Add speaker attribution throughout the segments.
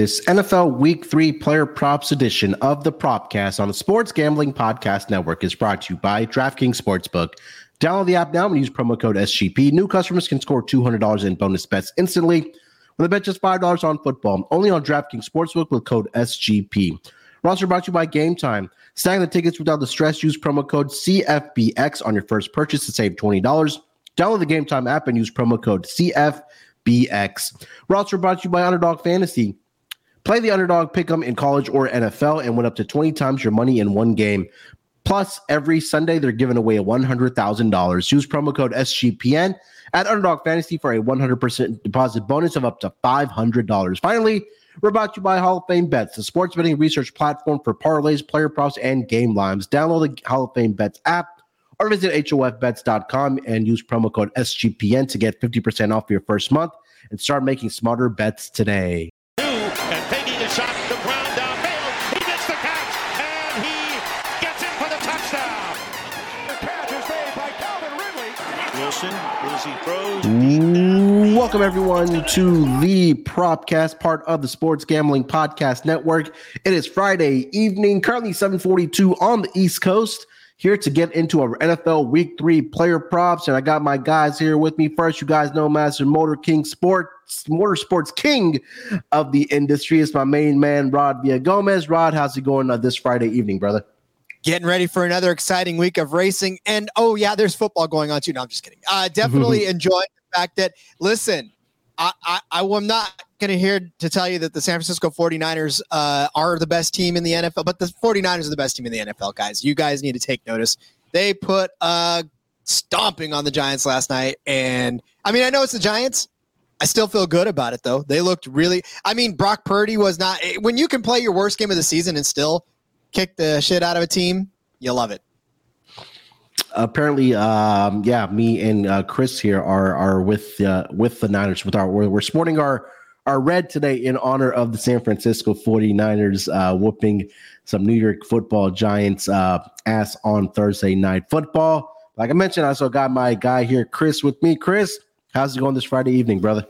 Speaker 1: This NFL Week 3 Player Props edition of the Propcast on the Sports Gambling Podcast Network is brought to you by DraftKings Sportsbook. Download the app now and use promo code SGP. New customers can score $200 in bonus bets instantly with a bet just $5 on football. Only on DraftKings Sportsbook with code SGP. We're brought to you by Game Time. Snag the tickets without the stress. Use promo code CFBX on your first purchase to save $20. Download the Game Time app and use promo code CFBX. We're brought to you by Underdog Fantasy. Play the underdog pick 'em in college or NFL and win up to 20 times your money in one game. Plus, every Sunday they're giving away $100,000. Use promo code SGPN at Underdog Fantasy for a 100% deposit bonus of up to $500. Finally, we're brought to you by Hall of Fame Bets, the sports betting research platform for parlays, player props, and game lines. Download the Hall of Fame Bets app or visit HOFBets.com and use promo code SGPN to get 50% off your first month and start making smarter bets today. Welcome everyone to the Propcast, part of the Sports Gambling Podcast Network. It is Friday evening, currently 7:42 on the East Coast. Here to get into our NFL Week Three player props, and I got my guys here with me. First, you guys know Master Motor King Sports, Motorsports King of the industry. It's my main man Rod Villagomez. Rod, how's it going uh, this Friday evening, brother?
Speaker 2: getting ready for another exciting week of racing. And oh, yeah, there's football going on too. No, I'm just kidding. Uh, definitely enjoying fact that, listen, I, I, I am not going to hear to tell you that the San Francisco 49ers uh, are the best team in the NFL, but the 49ers are the best team in the NFL, guys. You guys need to take notice. They put a stomping on the Giants last night. And I mean, I know it's the Giants. I still feel good about it, though. They looked really, I mean, Brock Purdy was not, when you can play your worst game of the season and still kick the shit out of a team, you love it.
Speaker 1: Apparently um yeah me and uh chris here are are with uh with the niners with our we're, we're sporting our our red today in honor of the san francisco 49ers uh whooping some new york football giants uh ass on thursday night football. Like i mentioned i also got my guy here chris with me. Chris how's it going this friday evening brother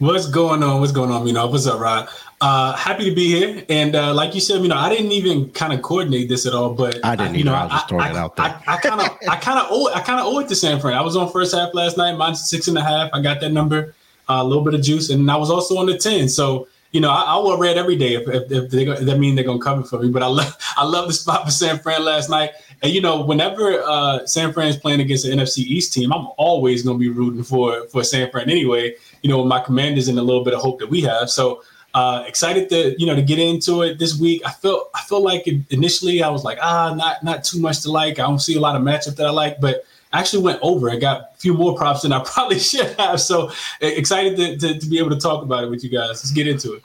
Speaker 3: What's going on? What's going on? You know, what's up, Rod? Uh, happy to be here. And uh, like you said, you know, I didn't even kind of coordinate this at all, but
Speaker 1: I didn't
Speaker 3: you know,
Speaker 1: I was just throwing it out there.
Speaker 3: I kind of, I kind of owe, it- I kind of owe it to San Fran. I was on first half last night, minus six and a half. I got that number, uh, a little bit of juice, and I was also on the ten. So you know, I, I will red every day if, if, if they that mean they're gonna cover for me. But I love, I love the spot for San Fran last night. And you know, whenever uh, San Fran's playing against an NFC East team, I'm always gonna be rooting for for San Fran anyway. You know, my commanders and a little bit of hope that we have. So uh, excited to you know to get into it this week. I felt I felt like initially I was like ah not not too much to like. I don't see a lot of matchup that I like, but I actually went over and got a few more props than I probably should have. So excited to, to, to be able to talk about it with you guys. Let's get into it.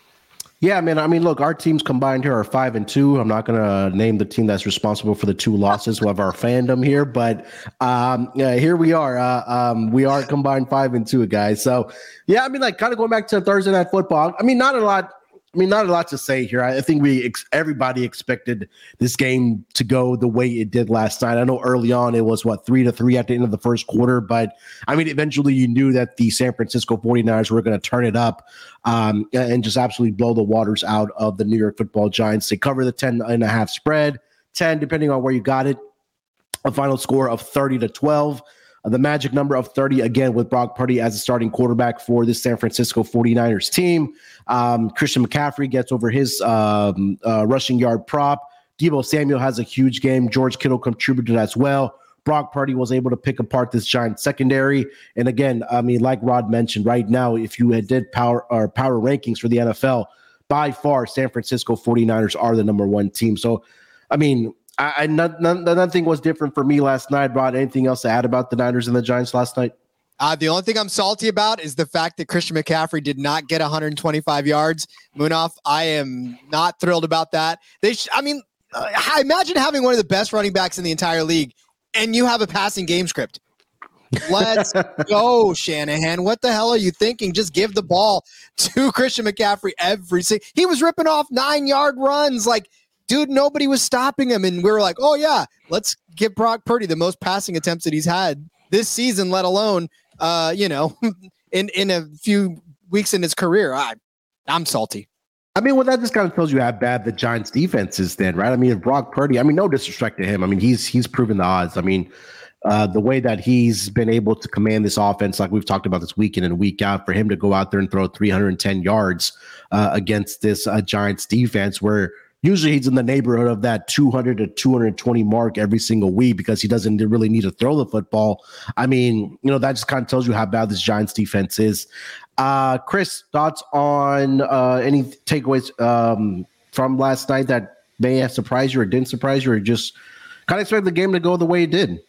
Speaker 1: Yeah, man. I mean, look, our teams combined here are five and two. I'm not going to name the team that's responsible for the two losses of our fandom here, but um, yeah, here we are. Uh, um, we are combined five and two, guys. So, yeah, I mean, like, kind of going back to Thursday night football. I mean, not a lot. I mean, not a lot to say here. I I think we ex- everybody expected this game to go the way it did last night. I know early on it was what three to three at the end of the first quarter, but I mean, eventually you knew that the San Francisco 49ers were going to turn it up um, and just absolutely blow the waters out of the New York football giants. They cover the 10 and a half spread, 10, depending on where you got it, a final score of 30 to 12. Uh, the magic number of 30 again with Brock Purdy as a starting quarterback for the San Francisco 49ers team. Um, Christian McCaffrey gets over his um, uh, rushing yard prop. Deebo Samuel has a huge game. George Kittle contributed as well. Brock Purdy was able to pick apart this giant secondary. And again, I mean, like Rod mentioned, right now, if you had did power or power rankings for the NFL, by far, San Francisco 49ers are the number one team. So, I mean, I, I not, not, nothing was different for me last night. Rod, anything else to add about the Niners and the Giants last night?
Speaker 2: Uh, the only thing I'm salty about is the fact that Christian McCaffrey did not get 125 yards. Munaf, I am not thrilled about that. They, sh- I mean, uh, I imagine having one of the best running backs in the entire league, and you have a passing game script. Let's go, Shanahan. What the hell are you thinking? Just give the ball to Christian McCaffrey every single. He was ripping off nine yard runs, like. Dude, nobody was stopping him, and we were like, "Oh yeah, let's give Brock Purdy the most passing attempts that he's had this season, let alone uh, you know, in in a few weeks in his career. I I'm salty.
Speaker 1: I mean, well, that just kind of tells you how bad the Giants' defense is, then, right? I mean, Brock Purdy, I mean, no disrespect to him. I mean, he's he's proven the odds. I mean, uh, the way that he's been able to command this offense, like we've talked about this week in and week out, for him to go out there and throw 310 yards uh, against this uh, Giants defense, where usually he's in the neighborhood of that 200 to 220 mark every single week because he doesn't really need to throw the football. I mean, you know, that just kind of tells you how bad this Giants defense is. Uh, Chris, thoughts on uh, any takeaways um, from last night that may have surprised you or didn't surprise you, or just kind of expect the game to go the way it did?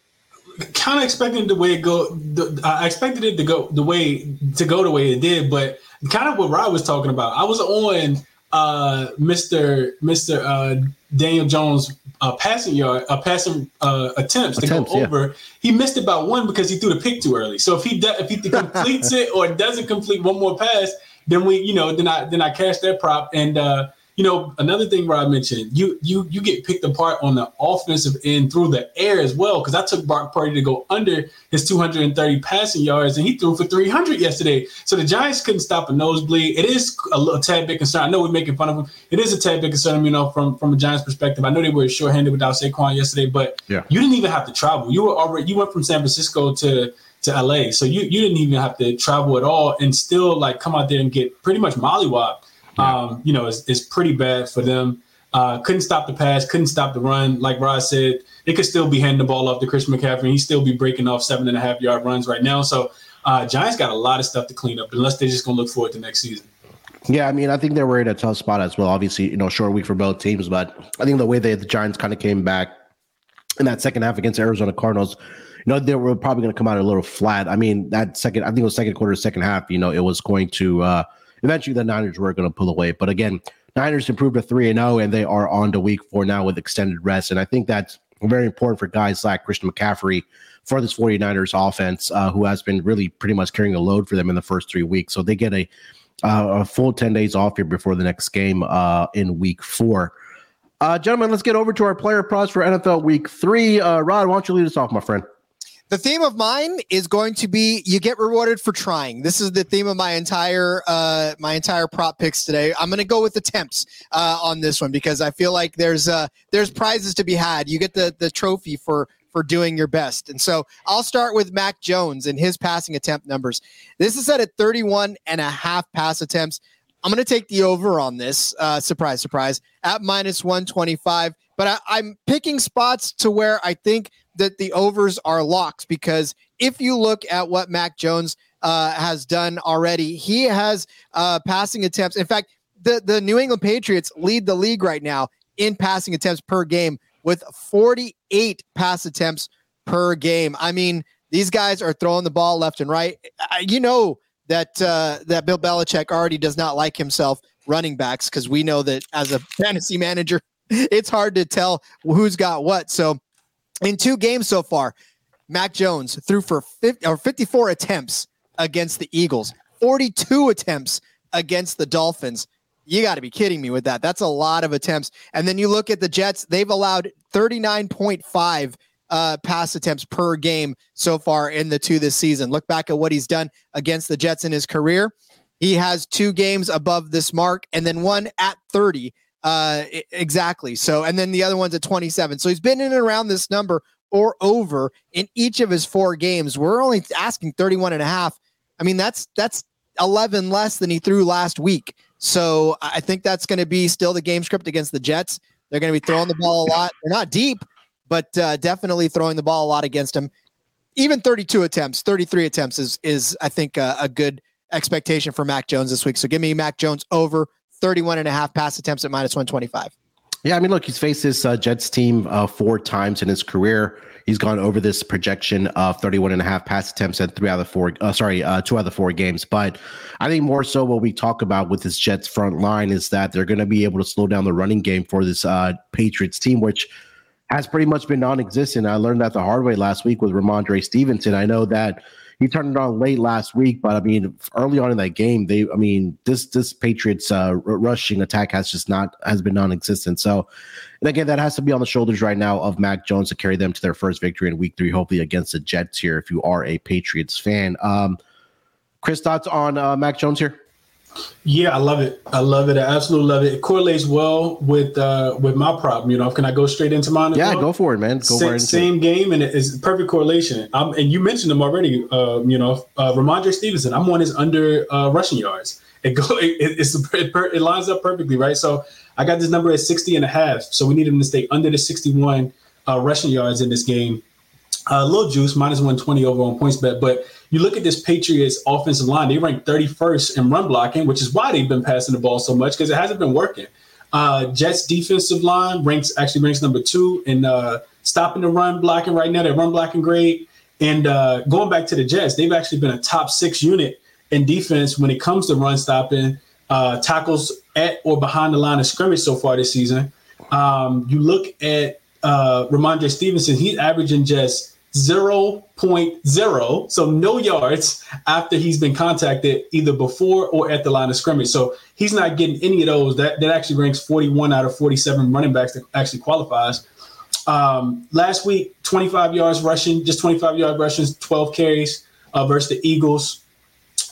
Speaker 3: Kind of expected the way it go. The, I expected it to go the way to go the way it did, but kind of what Rod was talking about. I was on uh, Mr. Mr. Uh, Daniel Jones uh, passing yard, uh, passing uh, attempts, attempts to go over. He missed about one because he threw the pick too early. So if he de- if he completes it or doesn't complete one more pass, then we you know then I then I cash that prop and uh, you know, another thing Rob mentioned, you you you get picked apart on the offensive end through the air as well. Because I took Brock Purdy to go under his 230 passing yards, and he threw for 300 yesterday. So the Giants couldn't stop a nosebleed. It is a, little, tad bit concern. I know we're making fun of him. It is a tad bit concern, you know, from from a Giants perspective. I know they were shorthanded without Saquon yesterday, but yeah. you didn't even have to travel. You were already you went from San Francisco to to LA, so you you didn't even have to travel at all, and still like come out there and get pretty much mollywopped um, you know, is, is pretty bad for them. Uh, couldn't stop the pass, couldn't stop the run. Like Rod said, they could still be handing the ball off to Chris McCaffrey. He'd still be breaking off seven and a half yard runs right now. So uh, Giants got a lot of stuff to clean up unless they're just going to look forward to next season.
Speaker 1: Yeah, I mean, I think they were in a tough spot as well. Obviously, you know, short week for both teams, but I think the way that the Giants kind of came back in that second half against Arizona Cardinals, you know, they were probably going to come out a little flat. I mean, that second, I think it was second quarter, second half, you know, it was going to, uh, eventually the Niners were going to pull away. But again, Niners improved to 3 and 0, and they are on to week four now with extended rest. And I think that's very important for guys like Christian McCaffrey for this 49ers offense, uh, who has been really pretty much carrying a load for them in the first three weeks. So they get a, uh, a full 10 days off here before the next game uh, in week four. Uh, gentlemen, let's get over to our player props for NFL week three. Uh, Rod, why don't you lead us off, my friend?
Speaker 2: The theme of mine is going to be you get rewarded for trying. This is the theme of my entire uh, my entire prop picks today. I'm going to go with attempts uh, on this one because I feel like there's uh, there's prizes to be had. You get the the trophy for for doing your best. And so I'll start with Mac Jones and his passing attempt numbers. This is set at 31 and a half pass attempts. I'm going to take the over on this. Uh, surprise, surprise, at minus 125. But I, I'm picking spots to where I think that the overs are locks because if you look at what Mac Jones uh, has done already, he has uh, passing attempts. In fact, the, the New England Patriots lead the league right now in passing attempts per game with 48 pass attempts per game. I mean, these guys are throwing the ball left and right. You know that uh, that Bill Belichick already does not like himself running backs because we know that as a fantasy manager, it's hard to tell who's got what. So in two games so far, Mac Jones threw for 50, or 54 attempts against the Eagles, 42 attempts against the Dolphins. You got to be kidding me with that. That's a lot of attempts. And then you look at the Jets, they've allowed 39.5 uh, pass attempts per game so far in the two this season. Look back at what he's done against the Jets in his career. He has two games above this mark and then one at 30 uh, exactly. So, and then the other one's at 27. So he's been in and around this number or over in each of his four games. We're only asking 31 and a half. I mean, that's that's 11 less than he threw last week. So I think that's going to be still the game script against the Jets. They're going to be throwing the ball a lot. They're not deep, but uh, definitely throwing the ball a lot against him. Even 32 attempts, 33 attempts is is I think uh, a good expectation for Mac Jones this week. So give me Mac Jones over 31 and a half pass attempts at minus 125.
Speaker 1: Yeah, I mean, look, he's faced this uh, Jets team uh, four times in his career. He's gone over this projection of 31 and a half pass attempts at three out of the four, uh, sorry, uh, two out of the four games. But I think more so what we talk about with this Jets front line is that they're going to be able to slow down the running game for this uh, Patriots team, which has pretty much been non existent. I learned that the hard way last week with Rhamondre Stevenson. I know that he turned it on late last week, but I mean, early on in that game, they, I mean, this this Patriots uh, rushing attack has just not has been non-existent. So, and again, that has to be on the shoulders right now of Mac Jones to carry them to their first victory in Week Three, hopefully against the Jets here. If you are a Patriots fan, um, Chris, thoughts on uh, Mac Jones here?
Speaker 3: Yeah, I love it. I love it. I absolutely love it. It correlates well with uh with my problem. You know, can I go straight into mine?
Speaker 1: Yeah, well? go for it, man. Go
Speaker 3: same,
Speaker 1: right
Speaker 3: same game, and it's perfect correlation. Um, and you mentioned them already. Uh, you know, uh, Rhamondre Stevenson. I'm on his under uh, rushing yards. It go. It, it's it, it lines up perfectly, right? So I got this number at 60 and a half. So we need him to stay under the 61 uh, rushing yards in this game. A uh, little juice, minus 120 over on PointsBet, but you look at this Patriots offensive line, they rank 31st in run blocking, which is why they've been passing the ball so much because it hasn't been working. Uh, Jets defensive line ranks actually ranks number two in uh, stopping the run blocking right now. Their run blocking grade. And uh, going back to the Jets, they've actually been a top six unit in defense when it comes to run stopping, uh, tackles at or behind the line of scrimmage so far this season. Um, you look at uh, Rhamondre Stevenson, he's averaging just 0.0, so no yards after he's been contacted either before or at the line of scrimmage. So he's not getting any of those. That that actually ranks 41 out of 47 running backs that actually qualifies. Um, last week, 25 yards rushing, just 25 yard rushes, 12 carries uh, versus the Eagles.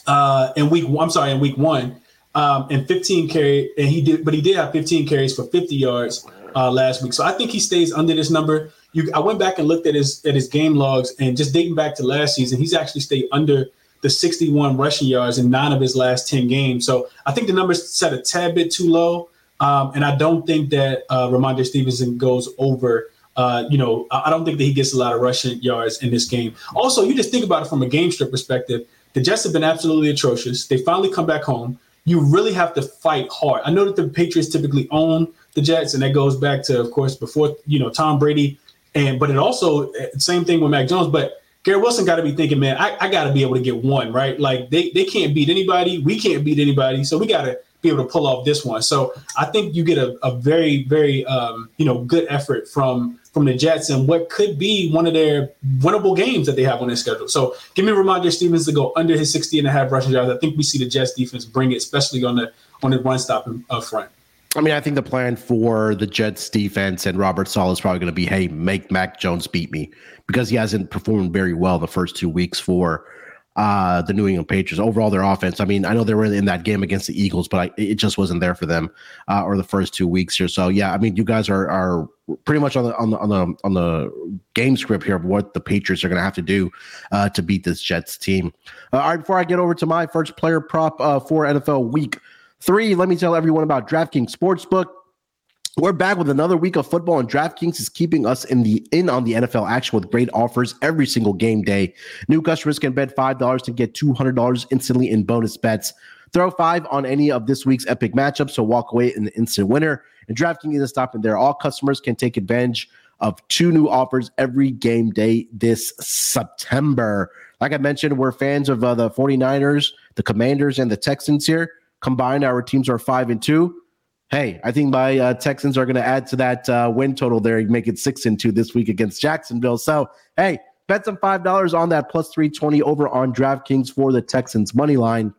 Speaker 3: Uh, in week, I'm sorry, in week one, um, and 15 carry, and he did, but he did have 15 carries for 50 yards uh, last week. So I think he stays under this number you I went back and looked at his at his game logs and just dating back to last season, he's actually stayed under the 61 rushing yards in nine of his last 10 games. So I think the numbers set a tad bit too low. Um, and I don't think that uh, Rhamondre Stevenson goes over. Uh, you know, I don't think that he gets a lot of rushing yards in this game. Also, you just think about it from a game strip perspective. The Jets have been absolutely atrocious. They finally come back home. You really have to fight hard. I know that the Patriots typically own the Jets, and that goes back to, of course, before you know Tom Brady and but it also same thing with Mac Jones. But Garrett Wilson got to be thinking, man, I, I got to be able to get one right. Like they they can't beat anybody, we can't beat anybody, so we got to be able to pull off this one. So I think you get a, a very very um, you know good effort from from the Jets and what could be one of their winnable games that they have on their schedule. So give me Rhamondre Stevens to go under his 60 and a half rushing yards. I think we see the Jets defense bring it, especially on the on the run stopping up front.
Speaker 1: I mean, I think the plan for the Jets defense and Robert Saleh is probably going to be, hey, make Mac Jones beat me because he hasn't performed very well the first two weeks for uh, the New England Patriots. Overall, their offense. I mean, I know they were in that game against the Eagles, but I, it just wasn't there for them uh, or the first two weeks here. So yeah, I mean, you guys are are pretty much on the on the on the on the game script here of what the Patriots are going to have to do uh, to beat this Jets team. Uh, all right, before I get over to my first player prop uh, for NFL Week Three, let me tell everyone about DraftKings Sportsbook. We're back with another week of football, and DraftKings is keeping us in the in on the NFL action with great offers every single game day. New customers can bet five dollars to get two hundred dollars instantly in bonus bets. Throw five on any of this week's epic matchups, so walk away an instant winner. And DraftKings isn't stopping there. All customers can take advantage of two new offers every game day this September. Like I mentioned, we're fans of uh, the 49ers, the Commanders, and the Texans here combined, our teams are five and two. Hey, I think my uh, Texans are going to add to that uh, win total there and make it six and two this week against Jacksonville. So, hey, bet some five dollars on that plus three twenty over on DraftKings for the Texans money line.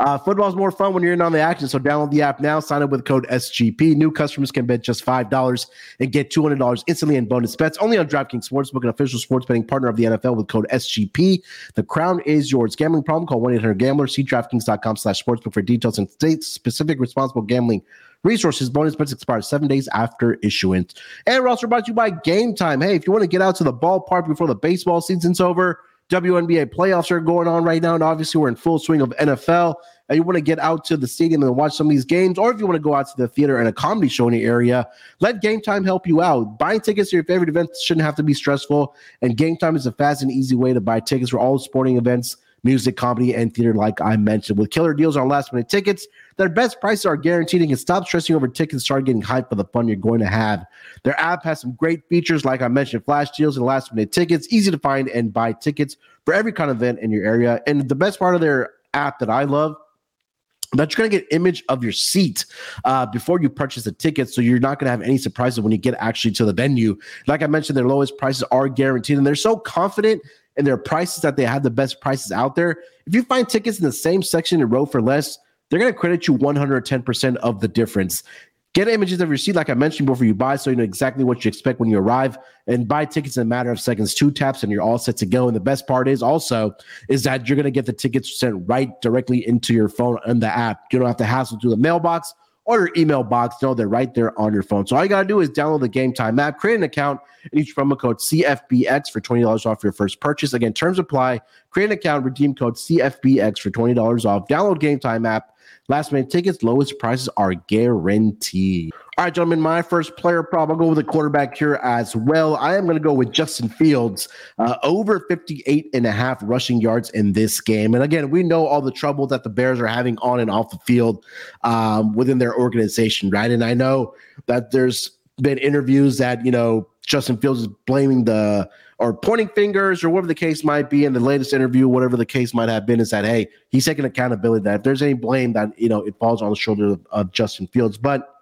Speaker 1: Uh, football is more fun when you're in on the action. So download the app now. Sign up with code SGP. New customers can bet just five dollars and get two hundred dollars instantly in bonus bets. Only on DraftKings Sportsbook, an official sports betting partner of the NFL, with code SGP. The crown is yours. Gambling problem? Call one eight hundred Gambler. See DraftKings.com/sportsbook for details and state-specific responsible gambling resources. Bonus bets expire seven days after issuance. And we're also brought to you by Game Time. Hey, if you want to get out to the ballpark before the baseball season's over WNBA playoffs are going on right now, and obviously we're in full swing of NFL. And you want to get out to the stadium and watch some of these games, or if you want to go out to the theater and a comedy show in the area, let Game Time help you out. Buying tickets to your favorite events shouldn't have to be stressful, and Game Time is a fast and easy way to buy tickets for all sporting events music, comedy, and theater, like I mentioned. With killer deals on last minute tickets, their best prices are guaranteed. You can stop stressing over tickets start getting hyped for the fun you're going to have. Their app has some great features, like I mentioned, flash deals and last minute tickets, easy to find and buy tickets for every kind of event in your area. And the best part of their app that I love that you're going to get image of your seat uh, before you purchase the ticket so you're not going to have any surprises when you get actually to the venue like i mentioned their lowest prices are guaranteed and they're so confident in their prices that they have the best prices out there if you find tickets in the same section and row for less they're going to credit you 110% of the difference Get images of your seat, like I mentioned before you buy, so you know exactly what you expect when you arrive. And buy tickets in a matter of seconds, two taps, and you're all set to go. And the best part is also is that you're going to get the tickets sent right directly into your phone in the app. You don't have to hassle through the mailbox or your email box. No, they're right there on your phone. So all you got to do is download the Game Time app, create an account, and use promo code CFBX for $20 off your first purchase. Again, terms apply. Create an account, redeem code CFBX for $20 off. Download Game Time app Last minute tickets, lowest prices are guaranteed. All right, gentlemen, my first player prop. I'll go with the quarterback here as well. I am going to go with Justin Fields, uh, over 58 and a half rushing yards in this game. And again, we know all the trouble that the Bears are having on and off the field um, within their organization, right? And I know that there's been interviews that, you know, Justin Fields is blaming the or pointing fingers or whatever the case might be in the latest interview, whatever the case might have been, is that hey, he's taking accountability that if there's any blame that you know it falls on the shoulder of, of Justin Fields. But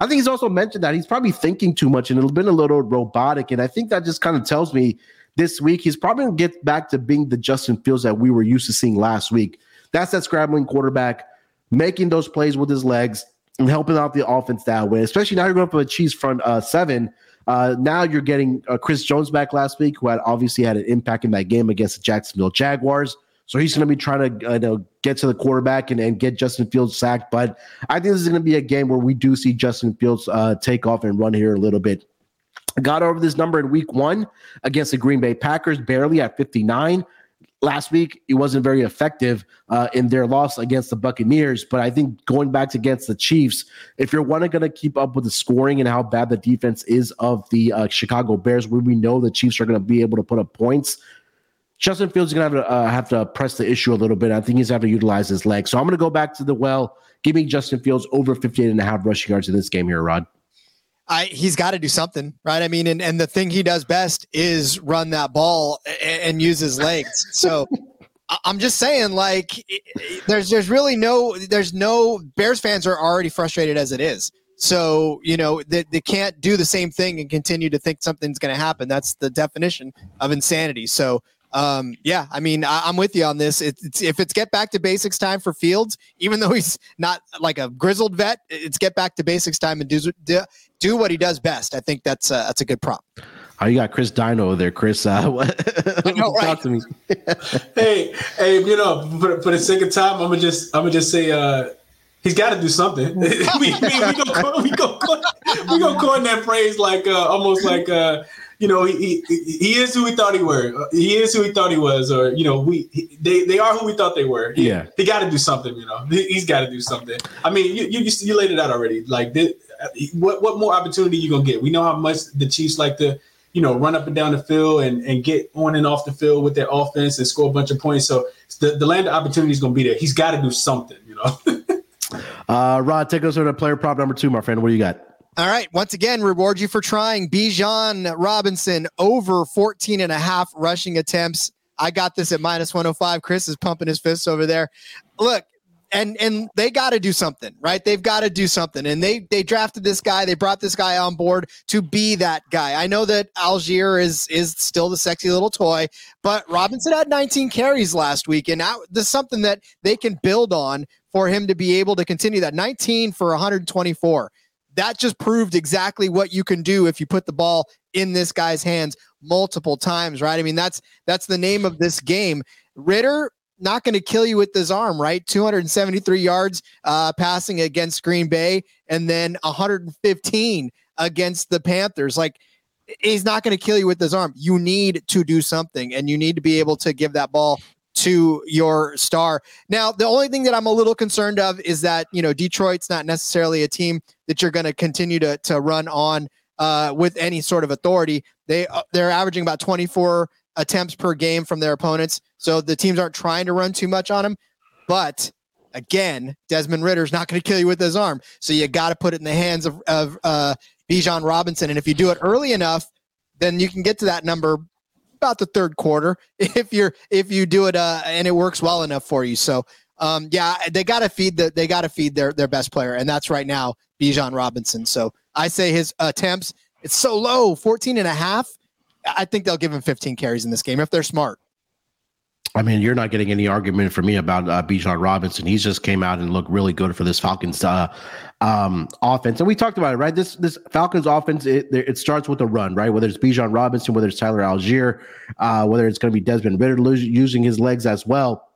Speaker 1: I think he's also mentioned that he's probably thinking too much and it's been a little robotic. And I think that just kind of tells me this week he's probably gonna get back to being the Justin Fields that we were used to seeing last week. That's that scrambling quarterback, making those plays with his legs and helping out the offense that way. Especially now you're going up a Chiefs front uh, seven uh, now you're getting uh, Chris Jones back last week, who had obviously had an impact in that game against the Jacksonville Jaguars. So he's going to be trying to uh, you know, get to the quarterback and, and get Justin Fields sacked. But I think this is going to be a game where we do see Justin Fields uh, take off and run here a little bit. Got over this number in week one against the Green Bay Packers, barely at 59 last week he wasn't very effective uh, in their loss against the Buccaneers. But I think going back against the Chiefs, if you're one going to keep up with the scoring and how bad the defense is of the uh, Chicago Bears, where we know the Chiefs are going to be able to put up points. Justin Fields is going to have to uh, have to press the issue a little bit. I think he's going to have to utilize his legs. So I'm going to go back to the well. Give me Justin Fields over 58 and a half rushing yards in this game here, Rod.
Speaker 2: I he's got to do something, right? I mean, and, and the thing he does best is run that ball and, and use his legs. So I'm just saying, like, there's there's really no there's no Bears fans are already frustrated as it is. So you know they, they can't do the same thing and continue to think something's going to happen. That's the definition of insanity. So um, yeah, I mean, I, am with you on this. It's, if it's get back to basics time for Fields, even though he's not like a grizzled vet, it's get back to basics time and do do, do what he does best. I think that's uh, that's a good prop.
Speaker 1: Oh, you got Chris Dino over there, Chris. Uh, what? Know, right? Talk to me.
Speaker 3: hey, hey, you know, for, for the sake of time, I'm gonna just I'm gonna just say uh, he's got to do something. we, we, we, go we go we go coin that phrase like uh, almost like uh, you know, he, he, he is who we thought he were. He is who he thought he was, or you know, we he, they they are who we thought they were. He,
Speaker 1: yeah,
Speaker 3: he got to do something. You know, he, has got to do something. I mean, you, you you laid it out already. Like, this, what what more opportunity you gonna get? We know how much the Chiefs like to you know run up and down the field and and get on and off the field with their offense and score a bunch of points. So the the land of opportunity is gonna be there. He's got to do something. You know.
Speaker 1: uh, Rod, take us to the player prop number two, my friend. What do you got?
Speaker 2: All right. Once again, reward you for trying. Bijan Robinson over 14 and a half rushing attempts. I got this at minus 105. Chris is pumping his fists over there. Look, and and they got to do something, right? They've got to do something. And they they drafted this guy. They brought this guy on board to be that guy. I know that Allgeier is is still the sexy little toy, but Robinson had 19 carries last week, and now this is something that they can build on for him to be able to continue that 19 for 124 that just proved exactly what you can do if you put the ball in this guy's hands multiple times, right? I mean, that's that's the name of this game. Ridder not going to kill you with his arm, right? 273 yards uh, passing against Green Bay, and then 115 against the Panthers. Like he's not going to kill you with his arm. You need to do something, and you need to be able to give that ball to your star. Now, the only thing that I'm a little concerned of is that, you know, Detroit's not necessarily a team that you're going to continue to to run on uh, with any sort of authority. They uh, they're averaging about 24 attempts per game from their opponents. So the teams aren't trying to run too much on them, but again, Desmond Ridder's not going to kill you with his arm. So you got to put it in the hands of, of uh, Bijan Robinson. And if you do it early enough, then you can get to that number about the third quarter if you're if you do it uh, and it works well enough for you. So um, yeah, they got to feed the they got to feed their their best player, and that's right now Bijan Robinson. So I say his attempts it's so low, 14 and a half. I think they'll give him 15 carries in this game if they're smart.
Speaker 1: I mean, you're not getting any argument from me about uh, Bijan Robinson. He's just came out and looked really good for this Falcons uh, um, offense, and we talked about it, right? This this Falcons offense it, it starts with a run, right? Whether it's Bijan Robinson, whether it's Tyler Allgeier, uh, whether it's going to be Desmond Ridder using his legs as well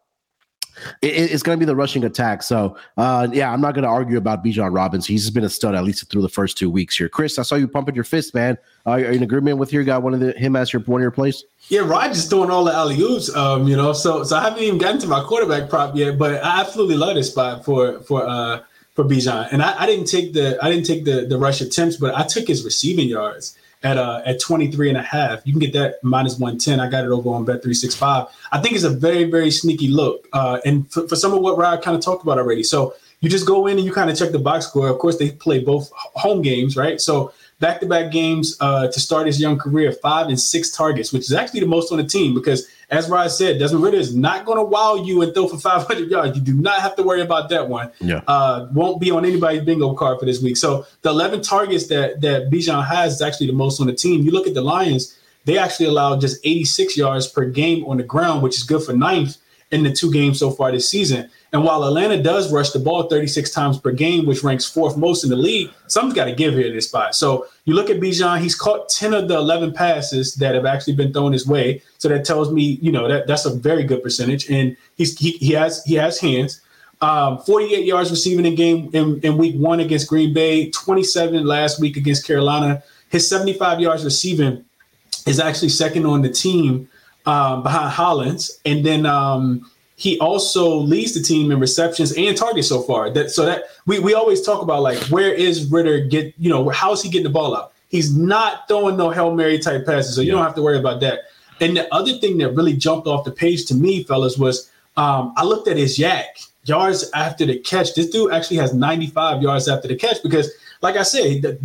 Speaker 1: it, it's going to be the rushing attack. So, uh, yeah, I'm not going to argue about Bijan Robinson. He's been a stud at least through the first two weeks here. Chris, I saw you pumping your fist, man. Uh, are you in agreement with your guy? One of the him as your one of your plays?
Speaker 3: Yeah, Roger's doing all the alley oops. Um, you know, so so I haven't even gotten to my quarterback prop yet, but I absolutely love this spot for for uh for Bijan. And I, I didn't take the I didn't take the the rush attempts, but I took his receiving yards at uh at 23 and a half. You can get that minus 110. I got it over on bet 365. I think it's a very, very sneaky look. Uh and for, for some of what Rod kind of talked about already. So you just go in and you kind of check the box score. Of course, they play both home games, right? So back-to-back games uh, to start his young career, five and six targets, which is actually the most on the team because as Rod said, Desmond Ridder is not going to wow you and throw for 500 yards. You do not have to worry about that one.
Speaker 1: Yeah.
Speaker 3: Uh, won't be on anybody's bingo card for this week. So the 11 targets that that Bijan has is actually the most on the team. You look at the Lions, they actually allow just 86 yards per game on the ground, which is good for ninth in the two games so far this season. And while Atlanta does rush the ball 36 times per game, which ranks fourth most in the league, something's got to give here in this spot. So you look at Bijan, he's caught 10 of the 11 passes that have actually been thrown his way. So that tells me, you know, that that's a very good percentage. And he's he, he has he has hands. Um, 48 yards receiving in game in, in week one against Green Bay, 27 last week against Carolina. His 75 yards receiving is actually second on the team um, behind Hollins. And then um, he also leads the team in receptions and targets so far. That so that we, we always talk about like where is Ridder get you know how is he getting the ball out? He's not throwing no hail mary type passes, so you yeah. don't have to worry about that. And the other thing that really jumped off the page to me, fellas, was um, I looked at his YAC yards after the catch. This dude actually has 95 yards after the catch because like I said,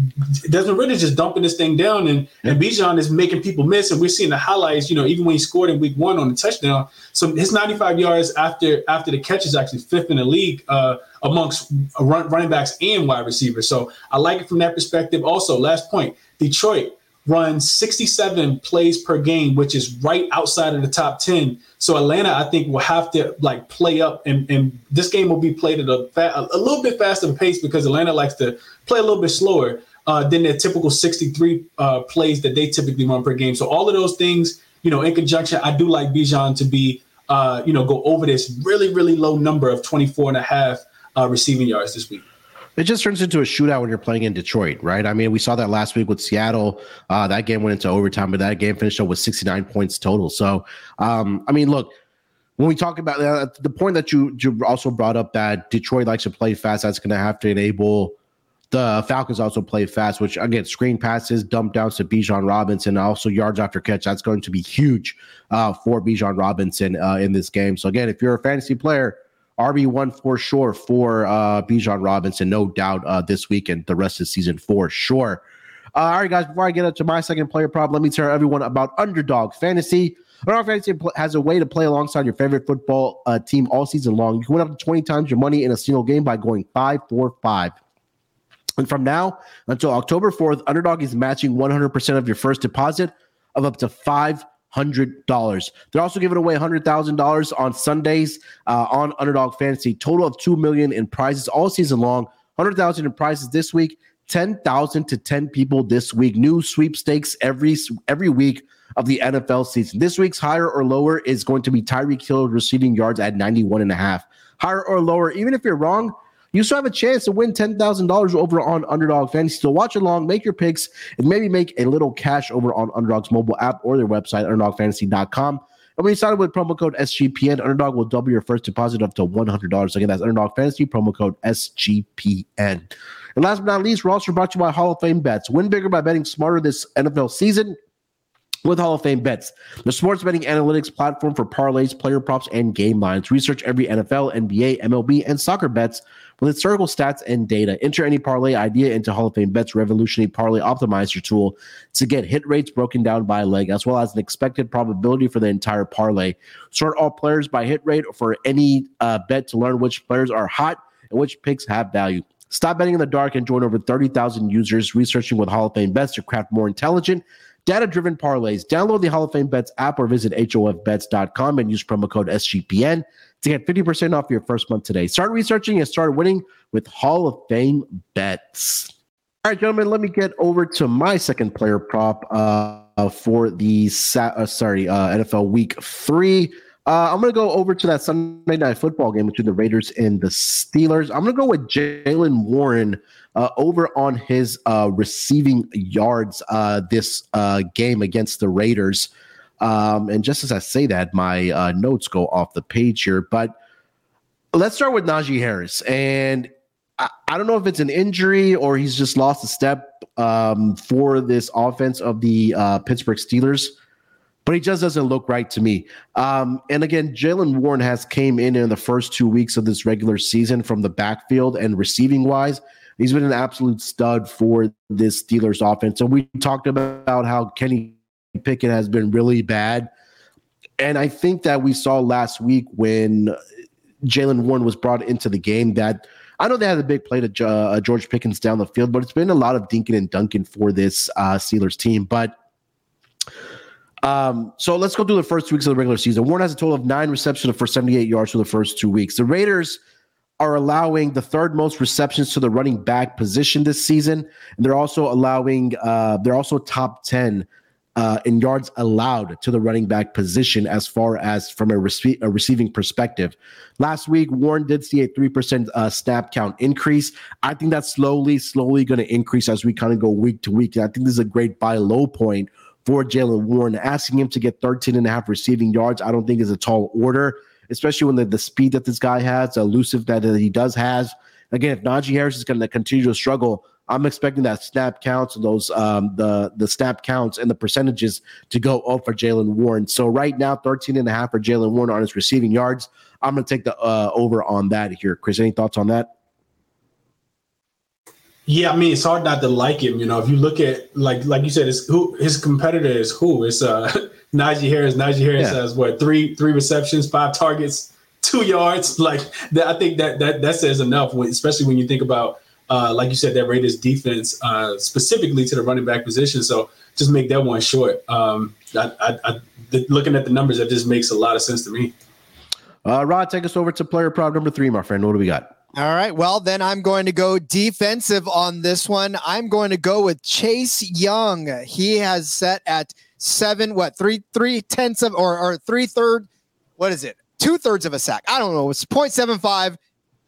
Speaker 3: Desmond Ridder just dumping this thing down, and and Bijan is making people miss, and we're seeing the highlights. You know, even when he scored in Week One on the touchdown, so his 95 yards after after the catch is actually fifth in the league uh, amongst run, running backs and wide receivers. So I like it from that perspective. Also, last point, Detroit runs 67 plays per game, which is right outside of the top 10. So Atlanta, I think, will have to like play up, and, and this game will be played at a, fa- a little bit faster pace because Atlanta likes to play a little bit slower uh, than their typical 63 uh, plays that they typically run per game. So all of those things, you know, in conjunction, I do like Bijan to be, uh, you know, go over this really, really low number of 24 and a half uh, receiving yards this week.
Speaker 1: It just turns into a shootout when you're playing in Detroit, right? I mean, we saw that last week with Seattle. Uh, that game went into overtime, but that game finished up with 69 points total. So, um, I mean, look, when we talk about uh, the point that you, you also brought up that Detroit likes to play fast, that's going to have to enable the Falcons also play fast, which again, screen passes, dump downs to Bijan Robinson, also yards after catch. That's going to be huge uh, for Bijan Robinson uh, in this game. So again, if you're a fantasy player, RB1 for sure for uh, Bijan Robinson, no doubt uh, this week and the rest of the season for sure. Uh, all right, guys, before I get into my second player prop, let me tell everyone about Underdog Fantasy. Underdog Fantasy has a way to play alongside your favorite football uh, team all season long. You can win up to 20 times your money in a single game by going 5 4 5. And from now until October 4th, Underdog is matching 100% of your first deposit of up to five hundred dollars. They're also giving away hundred thousand dollars on Sundays uh, on Underdog Fantasy. Total of two million in prizes all season long. Hundred thousand in prizes this week. Ten thousand to ten people this week. New sweepstakes every every week of the NFL season. This week's higher or lower is going to be Tyreek Hill receiving yards at 91 and a half. Higher or lower, even if you're wrong, you still have a chance to win $10,000 over on Underdog Fantasy. So watch along, make your picks, and maybe make a little cash over on Underdog's mobile app or their website, underdogfantasy.com. And when you sign up with promo code SGPN, Underdog will double your first deposit up to $100. Again, that's Underdog Fantasy, promo code SGPN. And last but not least, we're also brought to you by Hall of Fame Bets. Win bigger by betting smarter this NFL season with Hall of Fame Bets, the sports betting analytics platform for parlays, player props, and game lines. Research every NFL, NBA, MLB, and soccer bets with historical stats and data. Enter any parlay idea into Hall of Fame Bets Revolutionary Parlay Optimizer tool to get hit rates broken down by leg, as well as an expected probability for the entire parlay. Sort all players by hit rate for any uh, bet to learn which players are hot and which picks have value. Stop betting in the dark and join over 30,000 users researching with Hall of Fame bets to craft more intelligent data driven parlays. Download the Hall of Fame Bets app or visit HOFBets.com and use promo code SGPN to get 50% off your first month today. Start researching and start winning with Hall of Fame Bets. All right, gentlemen, let me get over to my second player prop uh, for the uh, sorry uh, NFL Week Three. Uh, I'm going to go over to that Sunday night football game between the Raiders and the Steelers. I'm going to go with Jaylen Warren uh, over on his uh, receiving yards this game against the Raiders. Um, and just as I say that, my uh, notes go off the page here. But let's start with Najee Harris. And I, I don't know if it's an injury or he's just lost a step um, for this offense of the Pittsburgh Steelers but he just doesn't look right to me. Um, and again, Jaylen Warren has came in in the first two weeks of this regular season from the backfield and receiving wise. He's been an absolute stud for this Steelers offense. So we talked about how Kenny Pickett has been really bad. And I think that we saw last week when Jaylen Warren was brought into the game that I know they had a big play to uh, George Pickens down the field, but it's been a lot of dinking and dunking for this uh, Steelers team. But um, so let's go through the first two weeks of the regular season. Warren has a total of nine receptions for 78 yards for the first two weeks. The Raiders are allowing the third most receptions to the running back position this season, and they're also allowing uh, they're also top 10 uh, in yards allowed to the running back position as far as from a, rece- a receiving perspective. Last week, Warren did see a 3% uh, snap count increase. I think that's slowly, slowly going to increase as we kind of go week to week. And I think this is a great buy low point for Jaylen Warren. Asking him to get 13 and a half receiving yards, I don't think is a tall order, especially when the, the speed that this guy has, the elusive that he does has. Again, if Najee Harris is going to continue to struggle, I'm expecting that snap counts and those um, the the snap counts and the percentages to go up for Jaylen Warren. So right now, 13 and a half for Jaylen Warren on his receiving yards. I'm going to take the uh, over on that here. Chris, any thoughts on that?
Speaker 3: Yeah, I mean it's hard not to like him. You know, if you look at like like you said, it's who his competitor is who? It's uh Najee Harris. Najee Harris yeah. has what three three receptions, five targets, two yards. Like that, I think that that that says enough. When, especially when you think about uh, like you said, that Raiders defense uh, specifically to the running back position. So just make that one short. Um, I, I, I, the, looking at the numbers, that just makes a lot of sense to me.
Speaker 1: Uh, Rod, take us over to player prop number three, my friend. What do we got?
Speaker 2: All right. Well, then I'm going to go defensive on this one. I'm going to go with Chase Young. He has set at seven, what, three, three tenths of, or, or three third, what is it? Two thirds of a sack. I don't know. It's 0.75.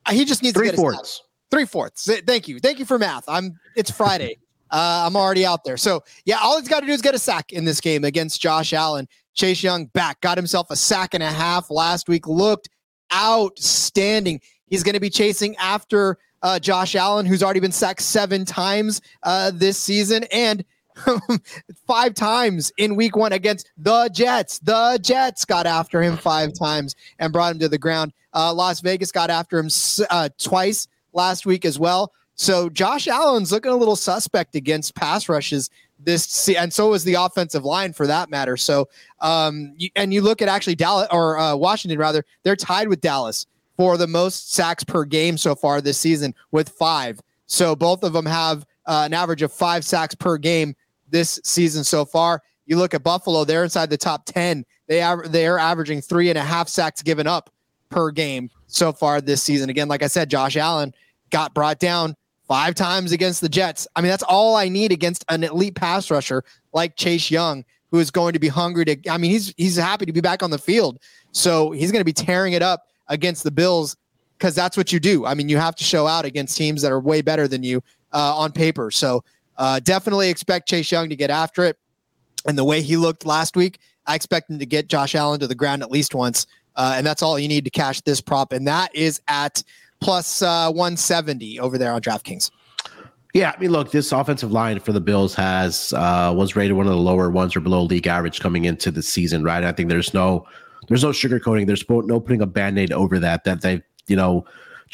Speaker 2: He just needs
Speaker 1: three
Speaker 2: to get
Speaker 1: fourths.
Speaker 2: Three fourths. Thank you. Thank you for math. I'm, it's Friday. uh, I'm already out there. So, yeah, all he's got to do is get a sack in this game against Josh Allen. Chase Young back, got himself a sack and a half last week, looked outstanding. He's going to be chasing after uh, Josh Allen, who's already been sacked seven times uh, this season and five times in week one against the Jets. The Jets got after him five times and brought him to the ground. Uh, Las Vegas got after him uh, twice last week as well. So Josh Allen's looking a little suspect against pass rushes this, and so is the offensive line for that matter. So, um, you, and you look at actually Dallas or uh, Washington rather, they're tied with Dallas for the most sacks per game so far this season with five. So both of them have uh, an average of five sacks per game this season so far. You look at Buffalo; they're inside the top ten. They are they are averaging three and a half sacks given up per game so far this season. Again, like I said, Josh Allen got brought down five times against the Jets. I mean, that's all I need against an elite pass rusher like Chase Young, who is going to be hungry to. I mean, he's he's happy to be back on the field, so he's going to be tearing it up against the Bills because that's what you do. I mean, you have to show out against teams that are way better than you uh, on paper. So uh, definitely expect Chase Young to get after it. And the way he looked last week, I expect him to get Josh Allen to the ground at least once. Uh, and that's all you need to cash this prop. And that is at plus, uh, 170 over there on DraftKings.
Speaker 1: Yeah, I mean, look, this offensive line for the Bills has uh, was rated one of the lower ones or below league average coming into the season, right? I think there's no there's no sugarcoating. There's no putting a band-aid over that. That they, you know,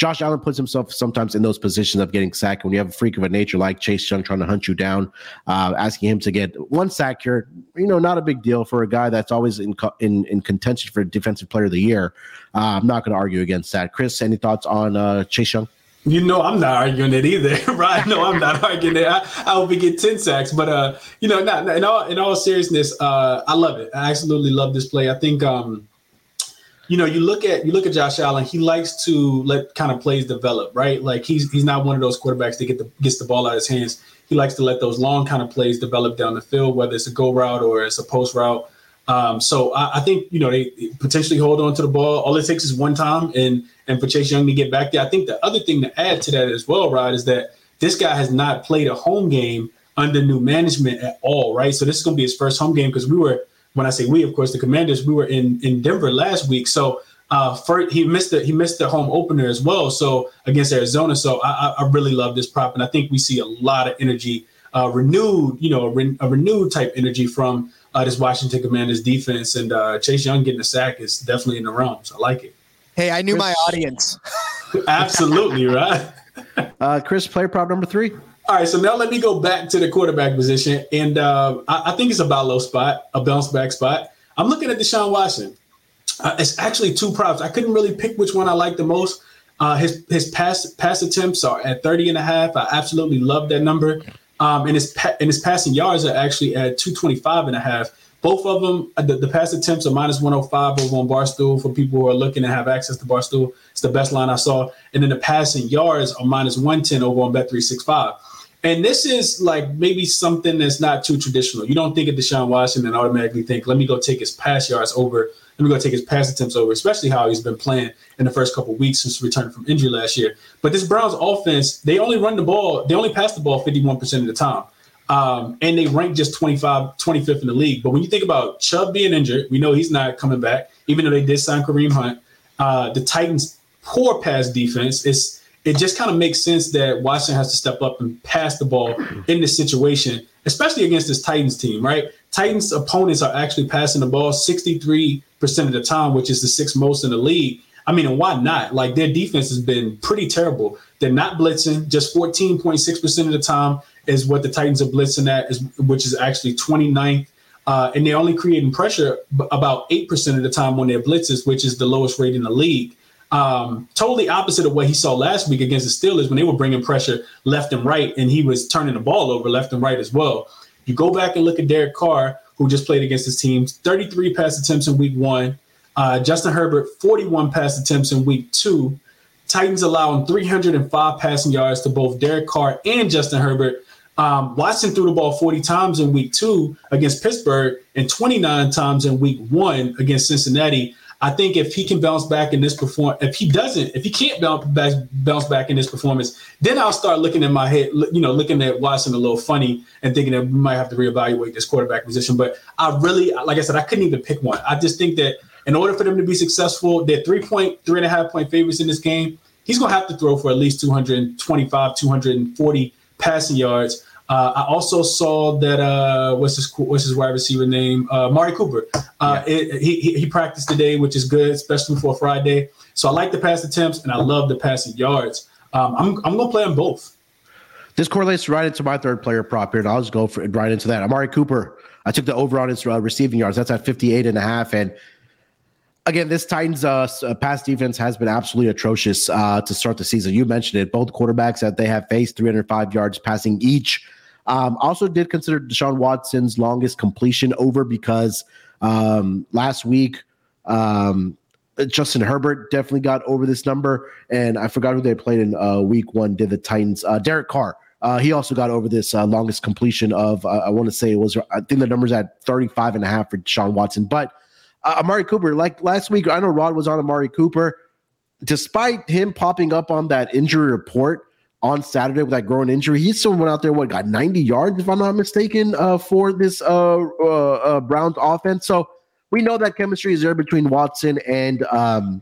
Speaker 1: Josh Allen puts himself sometimes in those positions of getting sacked. When you have a freak of a nature like Chase Young trying to hunt you down, uh, asking him to get one sack here, you know, not a big deal for a guy that's always in in, in contention for Defensive Player of the Year. Uh, I'm not going to argue against that. Chris, any thoughts on uh, Chase Young?
Speaker 3: You know, I'm not arguing it either, right? No, I'm not arguing it. I, I hope we get 10 sacks, but uh, you know, not, in all in all seriousness, uh, I love it. I absolutely love this play. I think um, you know, you look at you look at Josh Allen. He likes to let kind of plays develop, right? Like he's he's not one of those quarterbacks that get the gets the ball out of his hands. He likes to let those long kind of plays develop down the field, whether it's a go route or it's a post route. Um, so I, I, think you know they potentially hold on to the ball. All it takes is one time, and and for Chase Young to get back there. I think the other thing to add to that as well, Rod, is that this guy has not played a home game under new management at all, right? So this is going to be his first home game because we were, when I say we, of course, the Commanders, we were in in Denver last week. So uh, for, he missed the he missed the home opener as well. So against Arizona. So I, I really love this prop, and I think we see a lot of energy, uh, renewed, you know, a, re- a renewed type energy from uh, this Washington Commanders defense, and uh, Chase Young getting a sack is definitely in the realms. I like it.
Speaker 2: Hey, I knew Chris, my audience.
Speaker 3: Absolutely right.
Speaker 1: uh, Chris, player prop number three.
Speaker 3: All right, so now let me go back to the quarterback position, and uh, I, I, think it's a buy low spot, a bounce back spot. I'm looking at Deshaun Watson. Uh, it's actually two props. I couldn't really pick which one I like the most. Uh, his his pass pass attempts are at 30 and a half. I absolutely love that number. Um, and his and his passing yards are actually at 225 and a half. Both of them, uh, the, the pass attempts are minus 105 over on Barstool for people who are looking to have access to Barstool. It's the best line I saw. And then the passing yards are minus 110 over on Bet365. And this is like maybe something that's not too traditional. You don't think of Deshaun Watson and automatically think, let me go take his pass yards over let me go take his pass attempts over, especially how he's been playing in the first couple weeks since returning from injury last year. But this Browns offense, they only run the ball, they only pass the ball 51% of the time. Um, and they rank just 25, 25th in the league. But when you think about Chubb being injured, we know he's not coming back, even though they did sign Kareem Hunt. Uh, the Titans' poor pass defense is it just kind of makes sense that Watson has to step up and pass the ball in this situation, especially against this Titans team, right? Titans opponents are actually passing the ball 63% of the time, which is the sixth most in the league. I mean, and why not? Like their defense has been pretty terrible. They're not blitzing, just 14.6% of the time is what the Titans are blitzing at, is, which is actually 29th. Uh, and they're only creating pressure about 8% of the time on their blitzes, which is the lowest rate in the league. Um, totally opposite of what he saw last week against the Steelers when they were bringing pressure left and right, and he was turning the ball over left and right as well. You go back and look at Derek Carr, who just played against his team, 33 pass attempts in week one. Uh, Justin Herbert, 41 pass attempts in week two. Titans allowing 305 passing yards to both Derek Carr and Justin Herbert. Um, Watson threw the ball 40 times in week two against Pittsburgh and 29 times in week one against Cincinnati. I think if he can bounce back in this perform, if he doesn't, if he can't bounce back, bounce back in this performance, then I'll start looking in my head, you know, looking at Watson a little funny and thinking that we might have to reevaluate this quarterback position. But I really, like I said, I couldn't even pick one. I just think that in order for them to be successful, they're three point, three and a half point favorites in this game. He's going to have to throw for at least 225, 240 passing yards. Uh, I also saw that uh, what's his what's his wide receiver name? Uh, Amari Cooper. Uh, yeah. it, he he practiced today, which is good, especially for Friday. So I like the pass attempts and I love the passing yards. Um, I'm I'm gonna play them both.
Speaker 1: This correlates right into my third player prop here, and I'll just go for, right into that. Amari Cooper. I took the over on his uh, receiving yards. That's at 58 and a half. And again, this Titans uh, uh, pass defense has been absolutely atrocious uh, to start the season. You mentioned it. Both quarterbacks that they have faced 305 yards passing each. Um, also, did consider Deshaun Watson's longest completion over because um, last week, um, Justin Herbert definitely got over this number, and I forgot who they played in uh, week one. Did the Titans? Uh, Derek Carr. Uh, he also got over this uh, longest completion of, uh, I want to say it was, I think the number's at 35 and a half for Sean Watson. But uh, Amari Cooper, like last week, I know Rod was on Amari Cooper. Despite him popping up on that injury report, on Saturday with that groin injury. He still went out there, what got 90 yards, if I'm not mistaken, uh, for this uh, uh, uh, Browns offense. So we know that chemistry is there between Watson and um,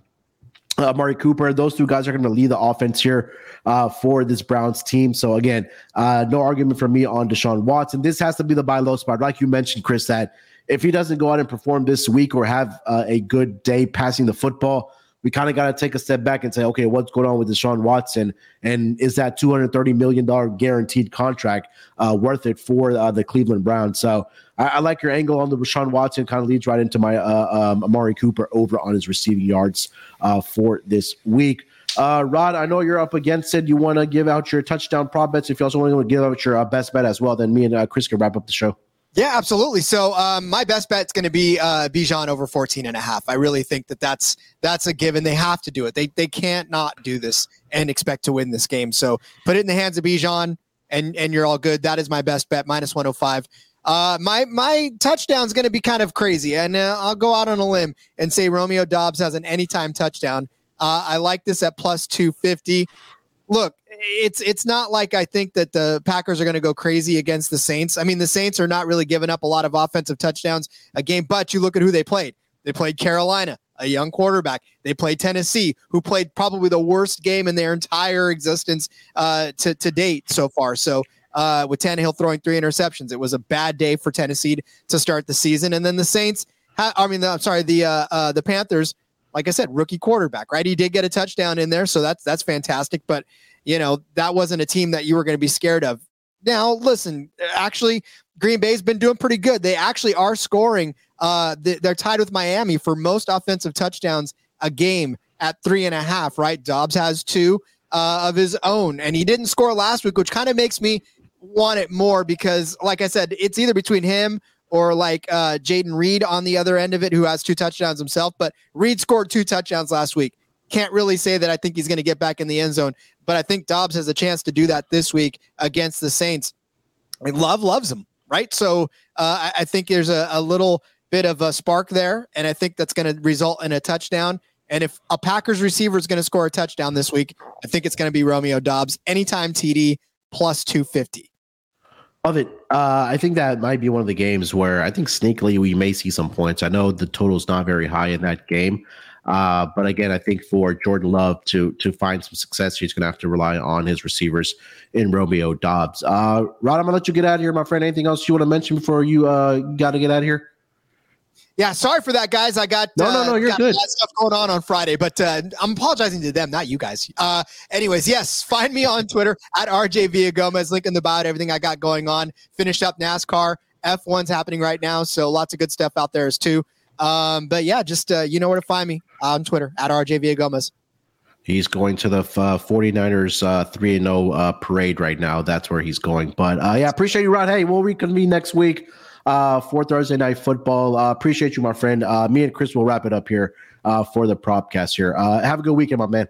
Speaker 1: uh, Amari Cooper. Those two guys are going to lead the offense here uh, for this Browns team. So again, no argument for me on Deshaun Watson. This has to be the buy low spot, like you mentioned, Chris. That if he doesn't go out and perform this week or have a good day passing the football, we kind of got to take a step back and say, okay, what's going on with Deshaun Watson? And is that $230 million guaranteed contract uh, worth it for uh, the Cleveland Browns? So I, I, like your angle on the Deshaun Watson, kind of leads right into my uh, um, Amari Cooper over on his receiving yards uh, for this week. Uh, Rod, I know you're up against it. You want to give out your touchdown prop bets. If you also want to give out your uh, best bet as well, then me and Chris can wrap up the show.
Speaker 2: Yeah, absolutely. So um, my best bet is going to be uh, Bijan over 14 and a half. I really think that that's that's a given. They have to do it. They they can't not do this and expect to win this game. So put it in the hands of Bijan, and and you're all good. That is my best bet, minus 105. Uh, my my touchdown is going to be kind of crazy, and uh, I'll go out on a limb and say Romeo Doubs has an anytime touchdown. Uh, I like this at plus 250. Look, it's it's not like I think that the Packers are going to go crazy against the Saints. I mean, the Saints are not really giving up a lot of offensive touchdowns a game, but you look at who they played. They played Carolina, a young quarterback. They played Tennessee, who played probably the worst game in their entire existence uh, to to date so far. So uh, with Tannehill throwing three interceptions, it was a bad day for Tennessee to start the season. And then the Saints, ha- I mean, I'm sorry, the uh, uh, the Panthers. Like I said, rookie quarterback, right? He did get a touchdown in there, so that's that's fantastic. But you know, that wasn't a team that you were going to be scared of. Now, listen, actually, Green Bay's been doing pretty good. They actually are scoring. Uh, they're tied with Miami for most offensive touchdowns a game at three and a half, right? Doubs has two uh, of his own, and he didn't score last week, which kind of makes me want it more because, like I said, it's either between him or like uh, Jayden Reed on the other end of it, who has two touchdowns himself. But Reed scored two touchdowns last week. Can't really say that I think he's going to get back in the end zone, but I think Doubs has a chance to do that this week against the Saints. Love loves him, right? So uh, I, I, think there's a, a little bit of a spark there, and I think that's going to result in a touchdown. And if a Packers receiver is going to score a touchdown this week, I think it's going to be Romeo Doubs. Anytime TD plus 250.
Speaker 1: Of it, uh, I think that might be one of the games where I think sneakily we may see some points. I know the total's not very high in that game, uh, but again, I think for Jordan Love to to find some success, he's going to have to rely on his receivers in Romeo Doubs. Uh, Rod, I'm going to let you get out of here, my friend. Anything else you want to mention before you uh, got to get out of here?
Speaker 2: Yeah, sorry for that, guys. I got
Speaker 1: no, no, no. Uh, you're good.
Speaker 2: stuff going on on Friday, but uh, I'm apologizing to them, not you guys. Uh, anyways, yes, find me on Twitter at RJ Villagomez. Link in the bio. Everything I got going on. Finished up NASCAR. F1's happening right now, so lots of good stuff out there as too. Um, but yeah, just uh, you know where to find me on Twitter at RJ Gomez.
Speaker 1: He's going to the uh, 49ers uh, 3 and 0 uh, parade right now. That's where he's going. But uh, yeah, appreciate you, Rod. Hey, we'll reconvene next week uh, for Thursday Night Football. Uh, appreciate you, my friend. Uh, me and Chris will wrap it up here uh, for the propcast here. Uh, have a good weekend, my man.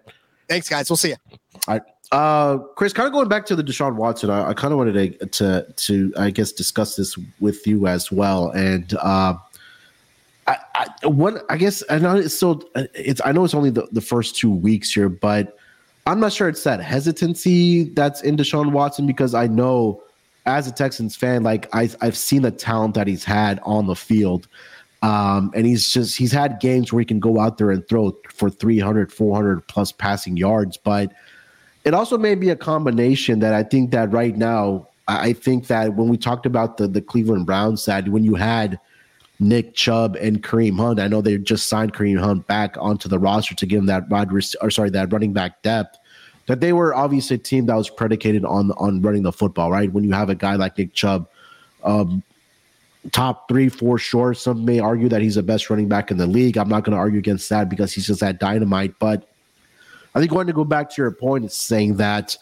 Speaker 2: Thanks, guys. We'll see you.
Speaker 1: All right. Uh, Chris, kind of going back to the Deshaun Watson, I, I kind of wanted to, to, to, I guess, discuss this with you as well. And uh, I, I, what I guess I know it's still, it's I know it's only the, the first two weeks here, but I'm not sure it's that hesitancy that's in Deshaun Watson because I know as a Texans fan, like I, I've seen the talent that he's had on the field. Um, and he's just he's had games where he can go out there and throw for 300 400 plus passing yards but it also may be a combination that i think that right now i think that when we talked about the the cleveland browns that when you had nick chubb and kareem hunt i know they just signed kareem hunt back onto the roster to give him that wide or sorry that running back depth that they were obviously a team that was predicated on on running the football, right? When you have a guy like Nick Chubb, um, top three, four sure. Some may argue that he's the best running back in the league. I'm not going to argue against that because he's just that dynamite. But I think going to go back to your point is saying that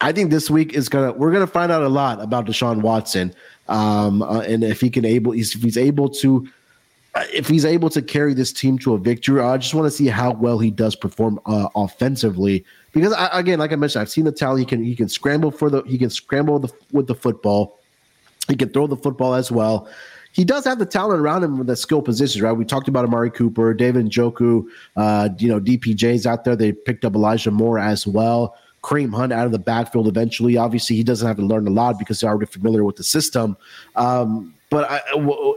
Speaker 1: I think this week is gonna we're gonna find out a lot about Deshaun Watson, um, uh, and if he can able if he's able to if he's able to carry this team to a victory. I just want to see how well he does perform uh, offensively because I, again, like I mentioned, I've seen the talent. He can he can scramble for the he can scramble the, with the football. He can throw the football as well. He does have the talent around him with the skill positions, right? We talked about Amari Cooper, David Njoku, uh, you know, DPJ's out there. They picked up Elijah Moore as well. Kareem Hunt out of the backfield eventually. Obviously, he doesn't have to learn a lot because he's already familiar with the system. Um, but I, w-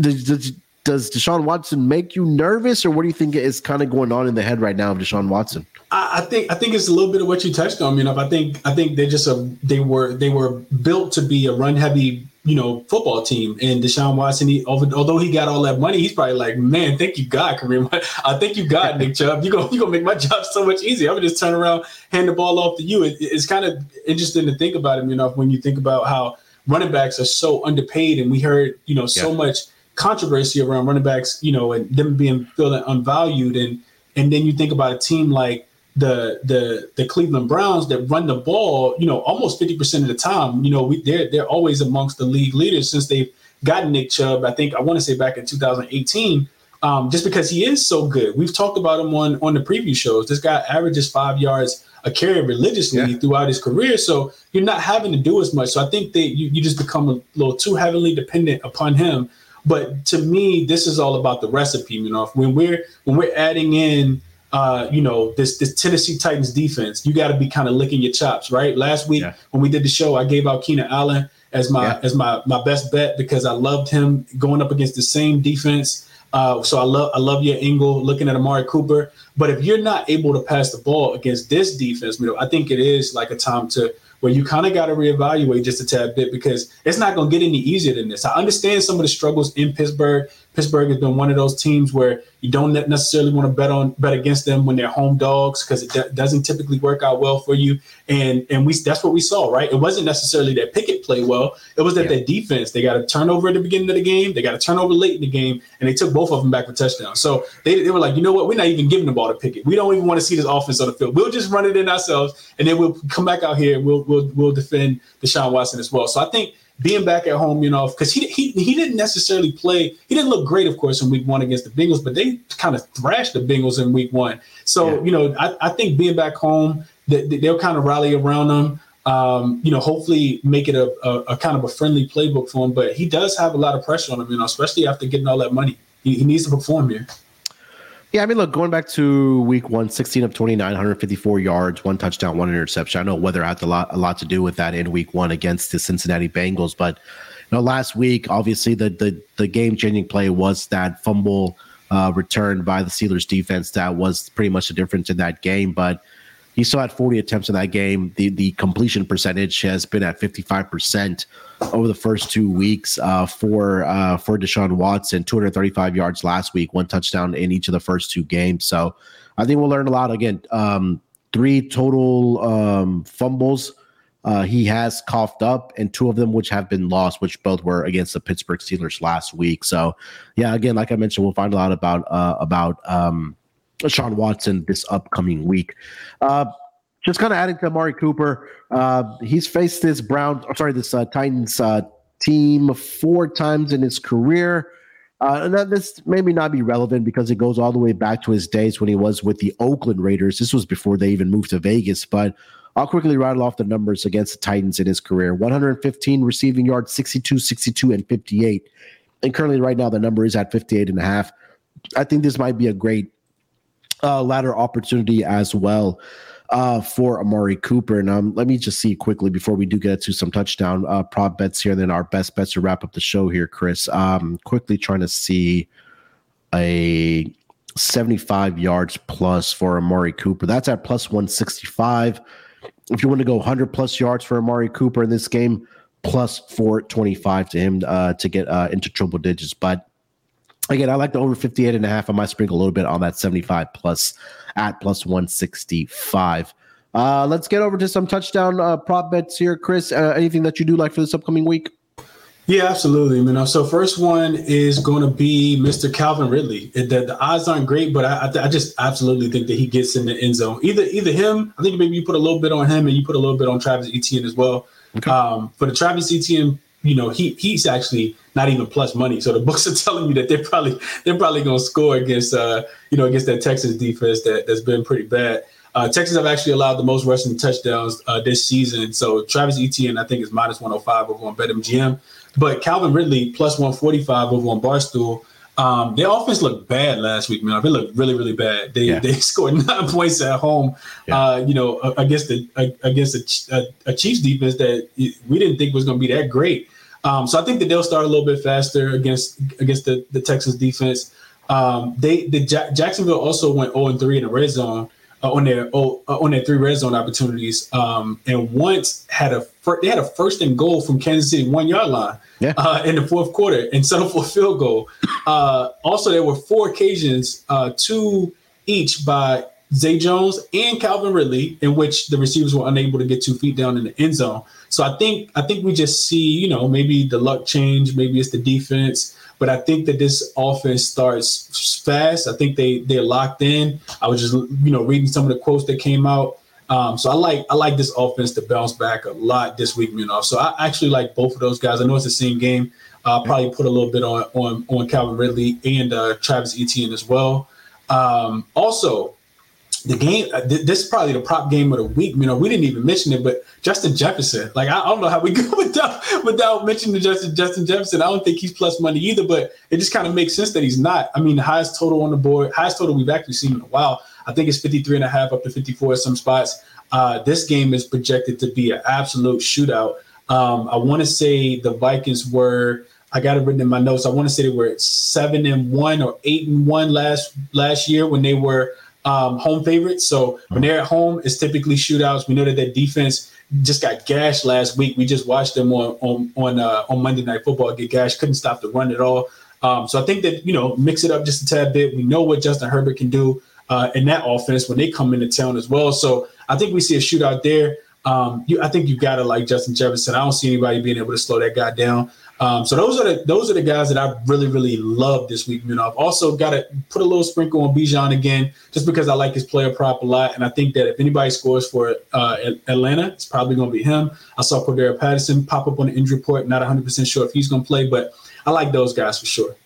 Speaker 1: does, does, Deshaun Watson make you nervous, or what do you think is kind of going on in the head right now of Deshaun Watson?
Speaker 3: I, I think I think it's a little bit of what you touched on. You know, I think I think they just a they were they were built to be a run heavy you know football team. And Deshaun Watson, he, although he got all that money, he's probably like, man, thank you God, Kareem. I think you got Nick Chubb. You go you gonna make my job so much easier. I'm gonna just turn around, hand the ball off to you. It, it's kind of interesting to think about him. You know, when you think about how running backs are so underpaid, and we heard you know so yeah. much controversy around running backs, you know, and them being feeling unvalued and and then you think about a team like the the the Cleveland Browns that run the ball, you know, almost 50% of the time. You know, we they're they're always amongst the league leaders since they've gotten Nick Chubb. I think I want to say back in 2018. Um, just because he is so good. We've talked about him on on the preview shows. This guy averages five yards a carry religiously yeah. throughout his career. So you're not having to do as much. So I think that you, you just become a little too heavily dependent upon him. But to me, this is all about the recipe, you know. When we're when we're adding in uh, you know, this this Tennessee Titans defense, you got to be kind of licking your chops, right? Last week yeah. when we did the show, I gave out Keenan Allen as my yeah. as my my best bet because I loved him going up against the same defense. Uh, so I love I love your angle looking at Amari Cooper. But if you're not able to pass the ball against this defense, you know, I think it is like a time to where you kind of got to reevaluate just a tad bit because it's not going to get any easier than this. I understand some of the struggles in Pittsburgh. Pittsburgh has been one of those teams where you don't necessarily want to bet on bet against them when they're home dogs because it d- doesn't typically work out well for you. And and we that's what we saw, right? It wasn't necessarily that Pickett played well. It was that yeah. their defense they got a turnover at the beginning of the game, they got a turnover late in the game, and they took both of them back for touchdowns. So they, they were like, you know what? We're not even giving the ball to Pickett. We don't even want to see this offense on the field. We'll just run it in ourselves, and then we'll come back out here and we'll we'll we'll defend Deshaun Watson as well. So I think being back at home, you know, because he, he he didn't necessarily play. He didn't look great, of course, in Week One against the Bengals, but they kind of thrashed the Bengals in Week One. So yeah. you know, I, I think being back home, they, they'll kind of rally around them. Um, you know, hopefully make it a, a, a, kind of a friendly playbook for him. But he does have a lot of pressure on him, you know, especially after getting all that money. He, he needs to perform here.
Speaker 1: Yeah, I mean, look, going back to week one, 16 of 29, 154 yards, one touchdown, one interception. I know weather had a lot, a lot to do with that in week one against the Cincinnati Bengals. But, you know, last week, obviously, the the, the game changing play was that fumble uh, returned by the Steelers defense. That was pretty much the difference in that game. But, he still had 40 attempts in that game. The the completion percentage has been at 55% over the first two weeks uh, for uh, for Deshaun Watson. 235 yards last week, one touchdown in each of the first two games. So I think we'll learn a lot. Again, um, three total um, fumbles. Uh, he has coughed up, and two of them which have been lost, which both were against the Pittsburgh Steelers last week. So, yeah, again, like I mentioned, we'll find a lot about uh, about um, Sean Watson this upcoming week. Uh, just kind of adding to Amari Cooper, uh, he's faced this Brown, sorry, this uh, Titans uh, team four times in his career. Uh, and that, this maybe not be relevant because it goes all the way back to his days when he was with the Oakland Raiders. This was before they even moved to Vegas, but I'll quickly rattle off the numbers against the Titans in his career 115 receiving yards, 62, 62, and 58. And currently, right now, the number is at 58 and a half. I think this might be a great uh, ladder opportunity as well uh, for Amari Cooper. And um, let me just see quickly before we do get to some touchdown uh, prop bets here, and then our best bets to wrap up the show here, Chris. Um, quickly trying to see a 75 yards plus for Amari Cooper. That's at plus 165. If you want to go 100 plus yards for Amari Cooper in this game, plus 425 to him uh, to get uh, into triple digits. But Again, I like the over 58 and a half. I might sprinkle a little bit on that 75 plus at plus 165. Uh, let's get over to some touchdown uh, prop bets here, Chris. Uh, anything that you do like for this upcoming week?
Speaker 3: Yeah, absolutely. Know, so first one is going to be Mr. Calvin Ridley. It, the, the, odds aren't great, but I, I, just absolutely think that he gets in the end zone. Either either him, I think maybe you put a little bit on him, and you put a little bit on Travis Etienne as well. Okay. Um, for the Travis Etienne, you know, he he's actually not even plus money. So the books are telling me that they're probably they're probably going to score against uh, you know against that Texans defense that that's been pretty bad. Uh, Texans have actually allowed the most rushing touchdowns uh, this season. So Travis Etienne, I think, is minus 105 over on BetMGM. But Calvin Ridley plus 145 over on Barstool. Um, their offense looked bad last week, man. They looked really, really bad. They yeah. they scored nine points at home, yeah. uh, you know, against the against a, a, Chiefs defense that we didn't think was going to be that great. Um, so I think that they'll start a little bit faster against against the, the Texans defense. Um, they the Jacksonville also went 0 and 3 in the red zone uh, on their oh, uh, on their three red zone opportunities, um, and once had a fir- they had a first and goal from Kansas City one yard line yeah. uh, in the fourth quarter and settled for a field goal. Uh, also, there were four occasions, uh, two each by Zay Jones and Calvin Ridley, in which the receivers were unable to get two feet down in the end zone. So I think I think we just see, you know, maybe the luck change, maybe it's the defense, but I think that this offense starts fast. I think they they're locked in. I was just you know reading some of the quotes that came out. Um, so I like I like this offense to bounce back a lot this week, know. So I actually like both of those guys. I know it's the same game. I'll probably put a little bit on on on Calvin Ridley and uh, Travis Etienne as well. Um, also, the game. Uh, this is probably the prop game of the week. You know, we didn't even mention it, but Justin Jefferson. Like I, don't know how we go without without mentioning Justin Justin Jefferson. I don't think he's plus money either, but it just kind of makes sense that he's not. I mean, the highest total on the board, highest total we've actually seen in a while. I think it's 53 and a half up to 54 at some spots. Uh, this game is projected to be an absolute shootout. Um, I want to say the Vikings were I got it written in my notes. I want to say they were seven and one or eight and one last last year when they were um, home favorites. So when they're at home, it's typically shootouts. We know that their defense just got gashed last week. We just watched them on on on, uh, on Monday Night Football get gashed. Couldn't stop the run at all. Um, so I think that you know mix it up just a tad bit. We know what Justin Herbert can do uh, in that offense when they come into town as well. So I think we see a shootout there. Um, you, I think you got to like Justin Jefferson. I don't see anybody being able to slow that guy down. Um, so those are the those are the guys that I really really love this week. You know, I've also got to put a little sprinkle on Bijan again, just because I like his player prop a lot, and I think that if anybody scores for uh, Atlanta, it's probably going to be him. I saw Cordarrelle Patterson pop up on the injury report. Not 100 percent sure if he's going to play, but I like those guys for sure.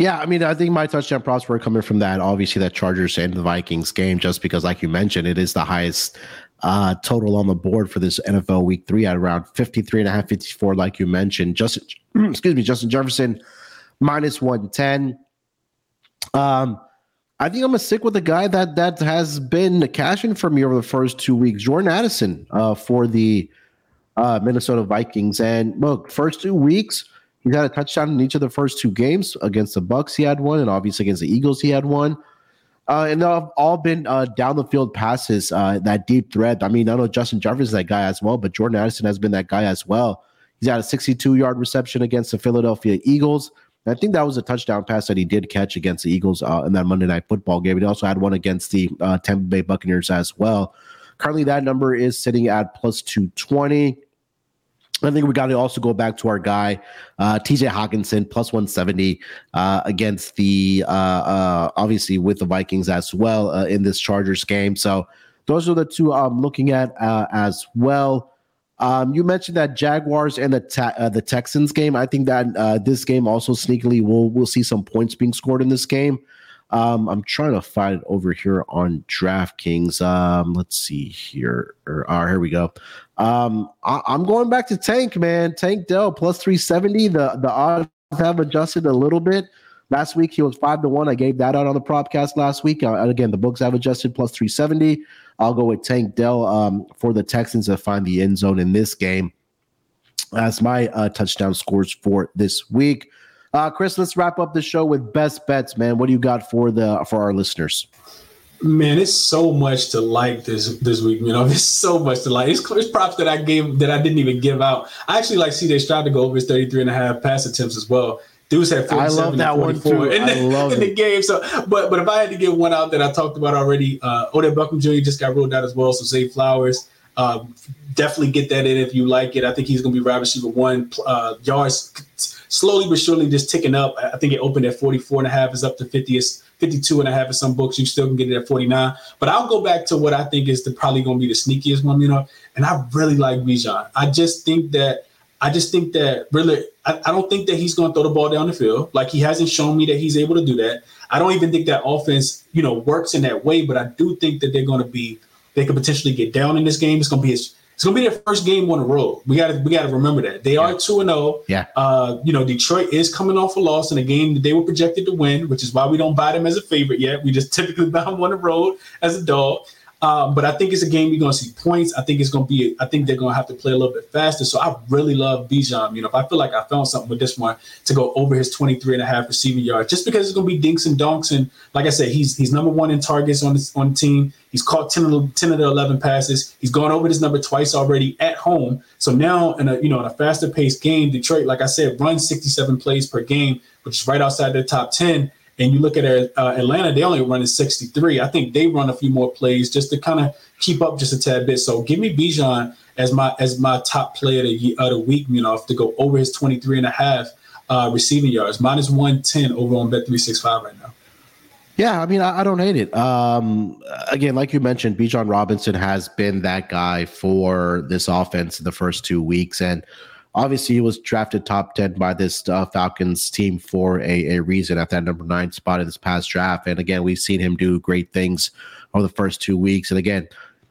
Speaker 1: Yeah, I mean, I think my touchdown props were coming from that. Obviously, that Chargers and the Vikings game, just because, like you mentioned, it is the highest uh, total on the board for this NFL week three at around 53 and a half, 54, like you mentioned. Justin, excuse me, Justin Jefferson minus 110. Um, I think I'm gonna stick with the guy that that has been cashing for me over the first two weeks, Jordan Addison, uh, for the uh, Minnesota Vikings. And look, first two weeks, he's had a touchdown in each of the first two games. Against the Bucs, he had one, and obviously against the Eagles, he had one. Uh, and they've all been uh, down the field passes, uh, that deep threat. I mean, I know Justin Jefferson is that guy as well, but Jordan Addison has been that guy as well. He's had a 62 yard reception against the Philadelphia Eagles. And I think that was a touchdown pass that he did catch against the Eagles uh, in that Monday night football game. He also had one against the uh, Tampa Bay Buccaneers as well. Currently, that number is sitting at plus 220. I think we got to also go back to our guy, uh, TJ Hockenson, plus 170 uh, against the, uh, uh, obviously with the Vikings as well uh, in this Chargers game. So those are the two I'm looking at uh, as well. Um, you mentioned that Jaguars and the the Texans game. I think that this game also sneakily will we'll see some points being scored in this game. Um, I'm trying to find it over here on DraftKings. Um, let's see here. Or, uh, here we go. Um, I, am going back to Tank, man. Tank Dell plus 370. The the odds have adjusted a little bit. Last week he was five to one. I gave that out on the propcast last week. Uh, again, the books have adjusted plus 370. I'll go with Tank Dell um, for the Texans to find the end zone in this game as my uh, touchdown scores for this week. Uh, Chris, let's wrap up the show with best bets, man. What do you got for the for our listeners?
Speaker 3: Man, it's so much to like this this week. You know, there's so much to like. It's, it's props that I gave that I didn't even give out. I actually like CJ Stroud to go over his 33 and a half pass attempts as well. Dudes had 47 I love that one too. in, the, in the, game. So, but but if I had to get one out that I talked about already, uh, Odell Beckham Jr. just got ruled out as well. So Zay Flowers, uh, definitely get that in if you like it. I think he's going to be wide receiver one uh, yards slowly but surely just ticking up. I think it opened at 44 and a half, is up to 50, 52 and a half in some books. You still can get it at 49. But I'll go back to what I think is the, probably going to be the sneakiest one, you know, and I really like Bijan. I just think that I just think that really, I, I don't think that he's going to throw the ball down the field. Like he hasn't shown me that he's able to do that. I don't even think that offense, you know, works in that way. But I do think that they're going to be, they could potentially get down in this game. It's going to be his it's gonna be their first game on the road. We got to we got to remember that they are two and zero.
Speaker 1: Oh. Yeah.
Speaker 3: Uh, you know, Detroit is coming off a loss in a game that they were projected to win, which is why we don't buy them as a favorite yet. We just typically buy them on the road as a dog. Um, but I think it's a game you're going to see points. I think it's going to be. I think they're going to have to play a little bit faster. So I really love Bijan. You know, if I feel like I found something with this one to go over his 23 and a half receiving yards, just because it's going to be dinks and donks. And like I said, he's he's number one in targets on this on the team. He's caught 10 of, the, 10 of the 11 passes. He's gone over this number twice already at home. So now in a you know in a faster paced game, Detroit, like I said, runs 67 plays per game, which is right outside their top 10 And you look at uh, Atlanta, they only running 63. I think they run a few more plays just to kind of keep up just a tad bit. So give me Bijan as my as my top player of the, of the week, you know, to go over his 23 and a half uh, receiving yards, minus 110 over on Bet365 right now.
Speaker 1: Yeah, I mean, I, I don't hate it. Um, again, like you mentioned, Bijan Robinson has been that guy for this offense in the first two weeks, and obviously he was drafted top 10 by this uh, falcons team for a, a reason at that number nine spot in this past draft and again we've seen him do great things over the first two weeks and again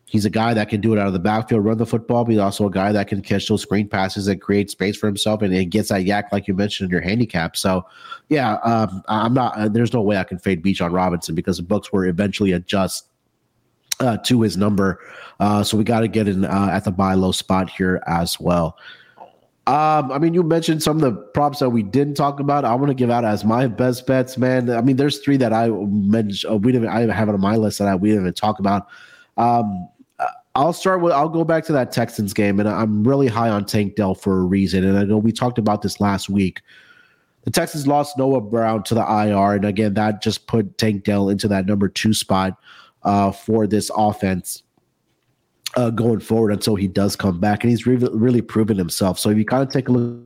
Speaker 1: he's a guy that can do it out of the backfield, run the football, but he's also a guy that can catch those screen passes and create space for himself, and, and gets that YAC like you mentioned in your handicap. So, yeah, um, I'm not. Uh, there's no way I can fade Bijan Robinson because the books will eventually adjust uh, to his number. Uh, so we got to get in uh, at the buy low spot here as well. Um, I mean, you mentioned some of the props that we didn't talk about. I want to give out as my best bets, man. I mean, there's three that I mentioned. Uh, we didn't. I have it on my list that I, we didn't even talk about. Um, I'll start with I'll go back to that Texans game, and I'm really high on Tank Dell for a reason. And I know we talked about this last week. The Texans lost Noah Brown to the IR, and again, that just put Tank Dell into that number two spot uh, for this offense uh, going forward until he does come back, and he's re- really proven himself. So if you kind of take a look,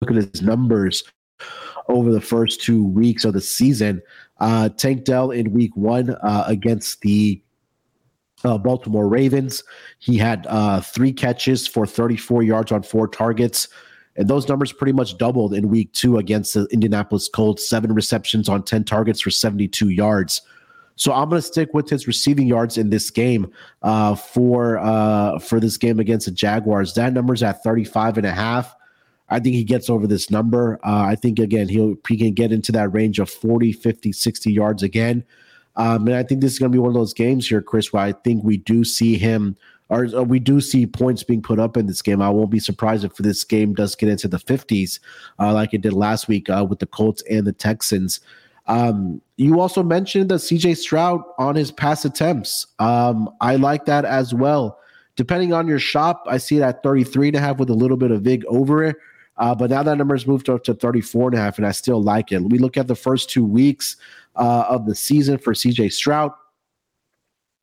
Speaker 1: look at his numbers over the first two weeks of the season, uh, Tank Dell in week one uh, against the uh, Baltimore Ravens. He had uh, three catches for 34 yards on four targets. And those numbers pretty much doubled in week two against the Indianapolis Colts, seven receptions on 10 targets for 72 yards. So I'm going to stick with his receiving yards in this game uh, for uh, for this game against the Jaguars. That number's at 35 and a half. I think he gets over this number. Uh, I think, again, he'll, he can get into that range of 40, 50, 60 yards again. Um, and I think this is going to be one of those games here, Chris, where I think we do see him or, we do see points being put up in this game. I won't be surprised if this game does get into the 50s, uh, like it did last week uh, with the Colts and the Texans. Um, you also mentioned the CJ Stroud on his pass attempts. Um, I like that as well. Depending on your shop, I see it at 33 and a half with a little bit of VIG over it. Uh, but now that number has moved up to 34 and a half, and I still like it. We look at the first two weeks uh, of the season for CJ Stroud.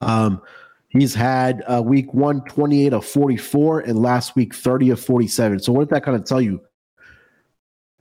Speaker 1: Um, he's had uh, week one, 28 of 44, and last week, 30 of 47. So, what did that kind of tell you?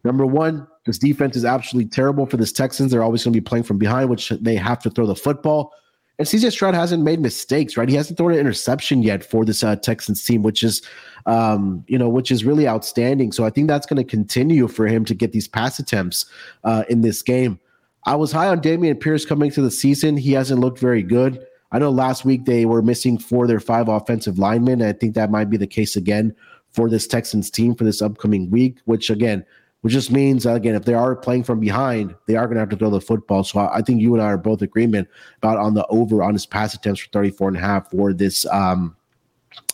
Speaker 1: Number one, this defense is absolutely terrible for this Texans. They're always going to be playing from behind, which they have to throw the football. And CJ Stroud hasn't made mistakes, right? He hasn't thrown an interception yet for this uh, Texans team, which is, um, you know, which is really outstanding. So I think that's going to continue for him to get these pass attempts uh, in this game. I was high on Dameon Pierce coming to the season. He hasn't looked very good. I know last week they were missing four of their five offensive linemen. I think that might be the case again for this Texans team for this upcoming week, which again, which just means again, if they are playing from behind, they are going to have to throw the football. So I think you and I are both agreement about on the over on his pass attempts for 34 and a half for this um,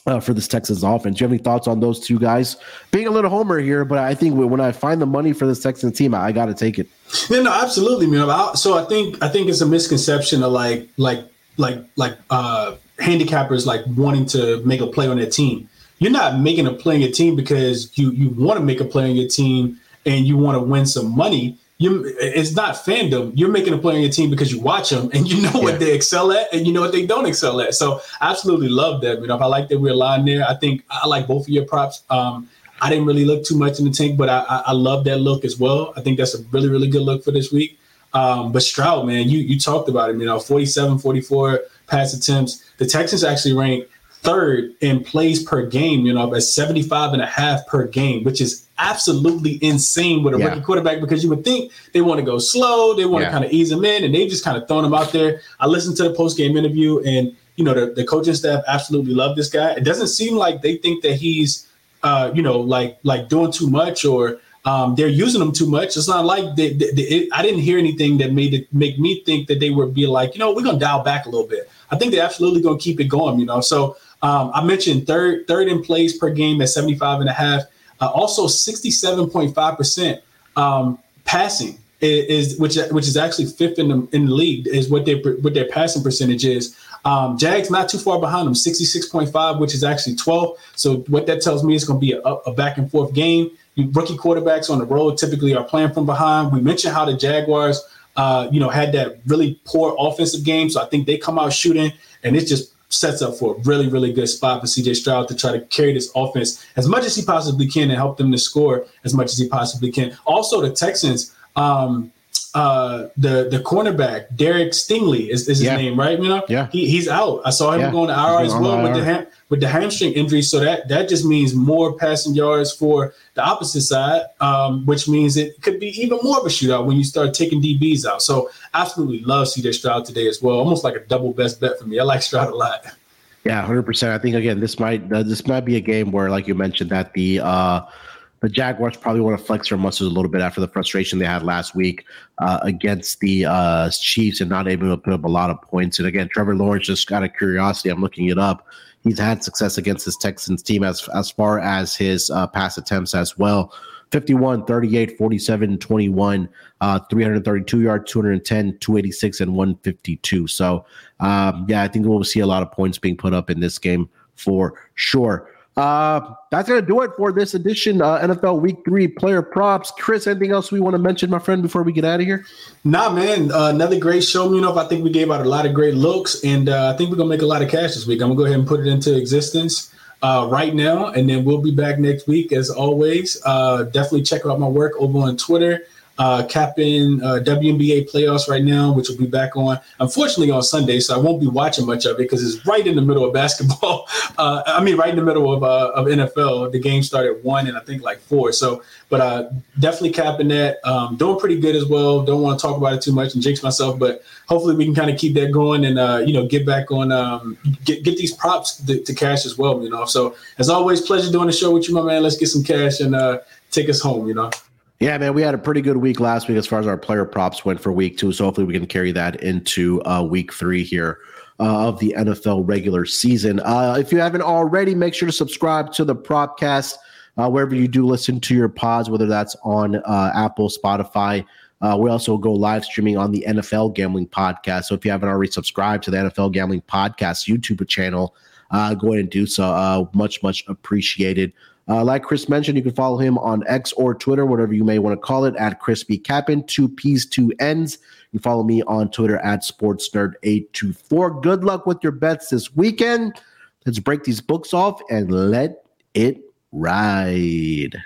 Speaker 1: uh, for this Texans offense. Do you have any thoughts on those two guys? Being a little homer here, but I think when I find the money for this Texans team, I, I got to take it.
Speaker 3: Yeah, no, absolutely, man. So I think I think it's a misconception of like like like like uh handicappers like wanting to make a play on their team. You're not making a play on your team because you you want to make a play on your team and you want to win some money you it's not fandom. You're making a play on your team because you watch them and you know yeah. what they excel at and you know what they don't excel at. So I absolutely love that. You know, if I like that we're aligned there, I think I like both of your props. Um, I didn't really look too much in the tank, but I, I, I love that look as well. I think that's a really, really good look for this week. Um, but Stroud, man, you you talked about him, you know, 47, 44 pass attempts. The Texans actually rank third in plays per game, you know, at 75 and a half per game, which is absolutely insane with a yeah. rookie quarterback because you would think they want to go slow, they want yeah. to kind of ease him in, and they've just kind of thrown him out there. I listened to the post game interview, and you know, the, the coaching staff absolutely love this guy. It doesn't seem like they think that he's, uh, you know, like like doing too much or um, they're using them too much. It's not like they, they, they, it, I didn't hear anything that made it make me think that they would be like, you know, we're gonna dial back a little bit. I think they're absolutely gonna keep it going, you know. So um, I mentioned third third in plays per game at 75 and a half. Uh, also 67.5% um, passing is, which which is actually fifth in the in the league is what their what their passing percentage is. Um, Jags not too far behind them, 66.5, which is actually 12. So what that tells me is going to be a, a back and forth game. rookie quarterbacks on the road typically are playing from behind. We mentioned how the Jaguars uh, you know, had that really poor offensive game. So I think they come out shooting, and it's just sets up for a really, really good spot for CJ Stroud to try to carry this offense as much as he possibly can and help them to score as much as he possibly can. Also, the Texans. Um, uh, the the cornerback Derek Stingley is, is his yeah. name, right? You know,
Speaker 1: yeah,
Speaker 3: he, he's out. I saw him yeah. going to IR as well with the ham, with the hamstring injury. So that that just means more passing yards for the opposite side, um, which means it could be even more of a shootout when you start taking DBs out. So absolutely love CJ Stroud today as well. Almost like a double best bet for me. I like Stroud a lot.
Speaker 1: Yeah, hundred percent. I think again, this might uh, this might be a game where, like you mentioned, that the uh, the Jaguars probably want to flex their muscles a little bit after the frustration they had last week uh, against the uh, Chiefs and not able to put up a lot of points. And again, Trevor Lawrence, just out of curiosity, I'm looking it up. He's had success against his Texans team as as far as his uh, pass attempts as well. 51, 38, 47, 21, uh, 332 yards, 210, 286, and 152. So, um, yeah, I think we'll see a lot of points being put up in this game for sure. Uh, that's gonna do it for this edition uh, NFL Week Three player props. Chris, anything else we want to mention, my friend, before we get out of here?
Speaker 3: Nah, man, uh, another great show. You know, I think we gave out a lot of great looks, and uh, I think we're gonna make a lot of cash this week. I'm gonna go ahead and put it into existence uh, right now, and then we'll be back next week as always. Uh, definitely check out my work over on Twitter uh, capping uh, WNBA playoffs right now, which will be back on, unfortunately, on Sunday. So I won't be watching much of it because it's right in the middle of basketball. Uh, I mean, right in the middle of, uh, of NFL. The game started one and I think like four. So, but uh, definitely capping that. Um, doing pretty good as well. Don't want to talk about it too much and jinx myself, but hopefully we can kind of keep that going and, uh, you know, get back on, um, get, get these props to, to, cash as well, you know. So, as always, pleasure doing the show with you, my man. Let's get some cash and uh, take us home, you know.
Speaker 1: Yeah, man, we had a pretty good week last week as far as our player props went for week two. So hopefully we can carry that into uh, week three here. Uh, of the NFL regular season. Uh, if you haven't already, make sure to subscribe to the Propcast uh, wherever you do listen to your pods, whether that's on uh, Apple, Spotify. Uh, we also go live streaming on the NFL Gambling Podcast. So if you haven't already subscribed to the NFL Gambling Podcast YouTube channel, uh, go ahead and do so. much, much appreciated. Uh, like Chris mentioned, you can follow him on X or Twitter, whatever you may want to call it, at Crispy Cappin, two P's, two N's. You follow me on Twitter at SportsNerd824. Good luck with your bets this weekend. Let's break these books off and let it ride.